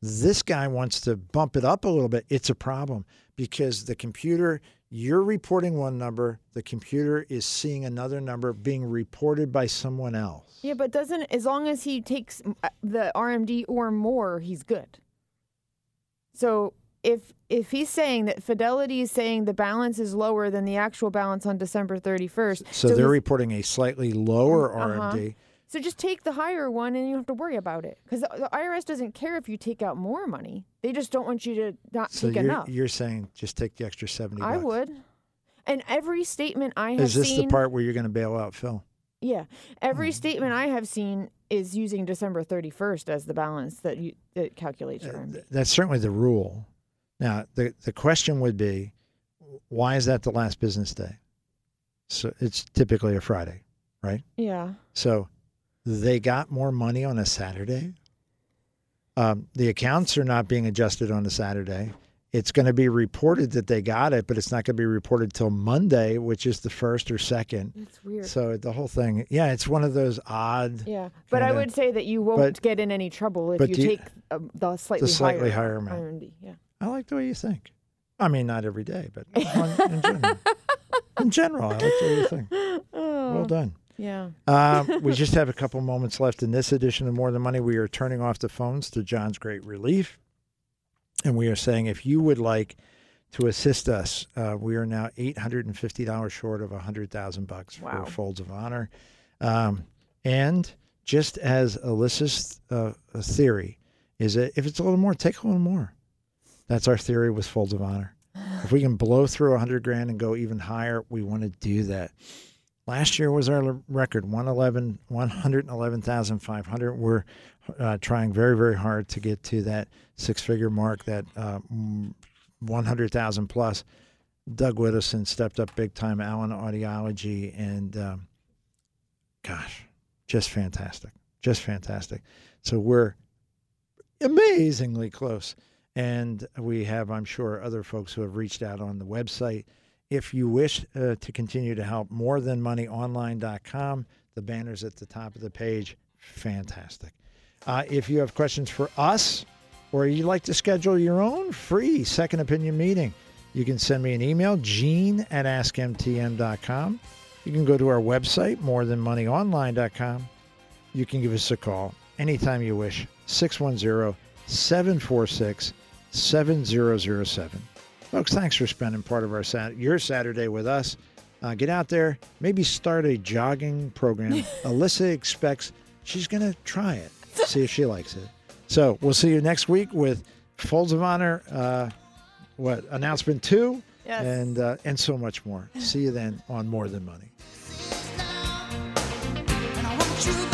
This guy wants to bump it up a little bit. It's a problem because the computer You're reporting one number, the computer is seeing another number being reported by someone else. Yeah, but doesn't as long as he takes uh, the RMD or more, he's good. So if if he's saying that Fidelity is saying the balance is lower than the actual balance on December 31st, So, they're he's- reporting a slightly lower Uh-huh. RMD. So just take the higher one and you don't have to worry about it because the, the IRS doesn't care if you take out more money. They just don't want you to not So take you're, enough. you're saying just take the extra 70 I would. And every statement I have Is this seen the part where you're going to bail out Phil? Yeah. Every Hmm. statement I have seen is using December 31st as the balance that you that calculates your RMD. That's certainly the rule. Now, the, the question would be why is that the last business day? So it's typically a Friday, right? Yeah. So they got more money on a Saturday. Um, the accounts are not being adjusted on a Saturday. It's going to be reported that they got it, but it's not going to be reported till Monday, which is the first or second. It's weird. So the whole thing, yeah, it's one of those odd. Yeah. But I kinda- would say that you won't but- get in any trouble if you you- take um, the slightly, slightly higher, higher amount. Yeah. I like the way you think. I mean, not every day, but on, in general. In general, I like the way you think. Oh. Well done. Yeah. Um, we just have a couple moments left in this edition of More Than Money. We are turning off the phones to John's Great Relief. And we are saying if you would like to assist us, uh, we are now $850 short of 100000 bucks Wow. for Folds of Honor. Um, and just as Alyssa's uh, theory is that if it's a little more, take a little more. That's our theory with Folds of Honor. If we can blow through 100 grand and go even higher, we want to do that. Last year was our record, 111, 111,500. We're uh, trying very, very hard to get to that six-figure mark, that uh, mm, 100,000 plus. Doug Whittleson stepped up big time, Allen Audiology, and um, gosh, just fantastic. Just fantastic. So we're amazingly close. And we have, I'm sure, other folks who have reached out on the website. If you wish uh, to continue to help, morethanmoneyonline.com. The banner's at the top of the page. Fantastic. Uh, if you have questions for us or you'd like to schedule your own free second opinion meeting, you can send me an email, gene at askmtm.com. You can go to our website, morethanmoneyonline.com. You can give us a call anytime you wish, 610 746 7007. Folks, thanks for spending part of our Sat- your Saturday with us. Uh, get out there, maybe start a jogging program. Alyssa expects she's going to try it, see if she likes it. So we'll see you next week with Folds of Honor, uh, what, announcement two, Yes. and, uh, and so much more. See you then on More Than Money.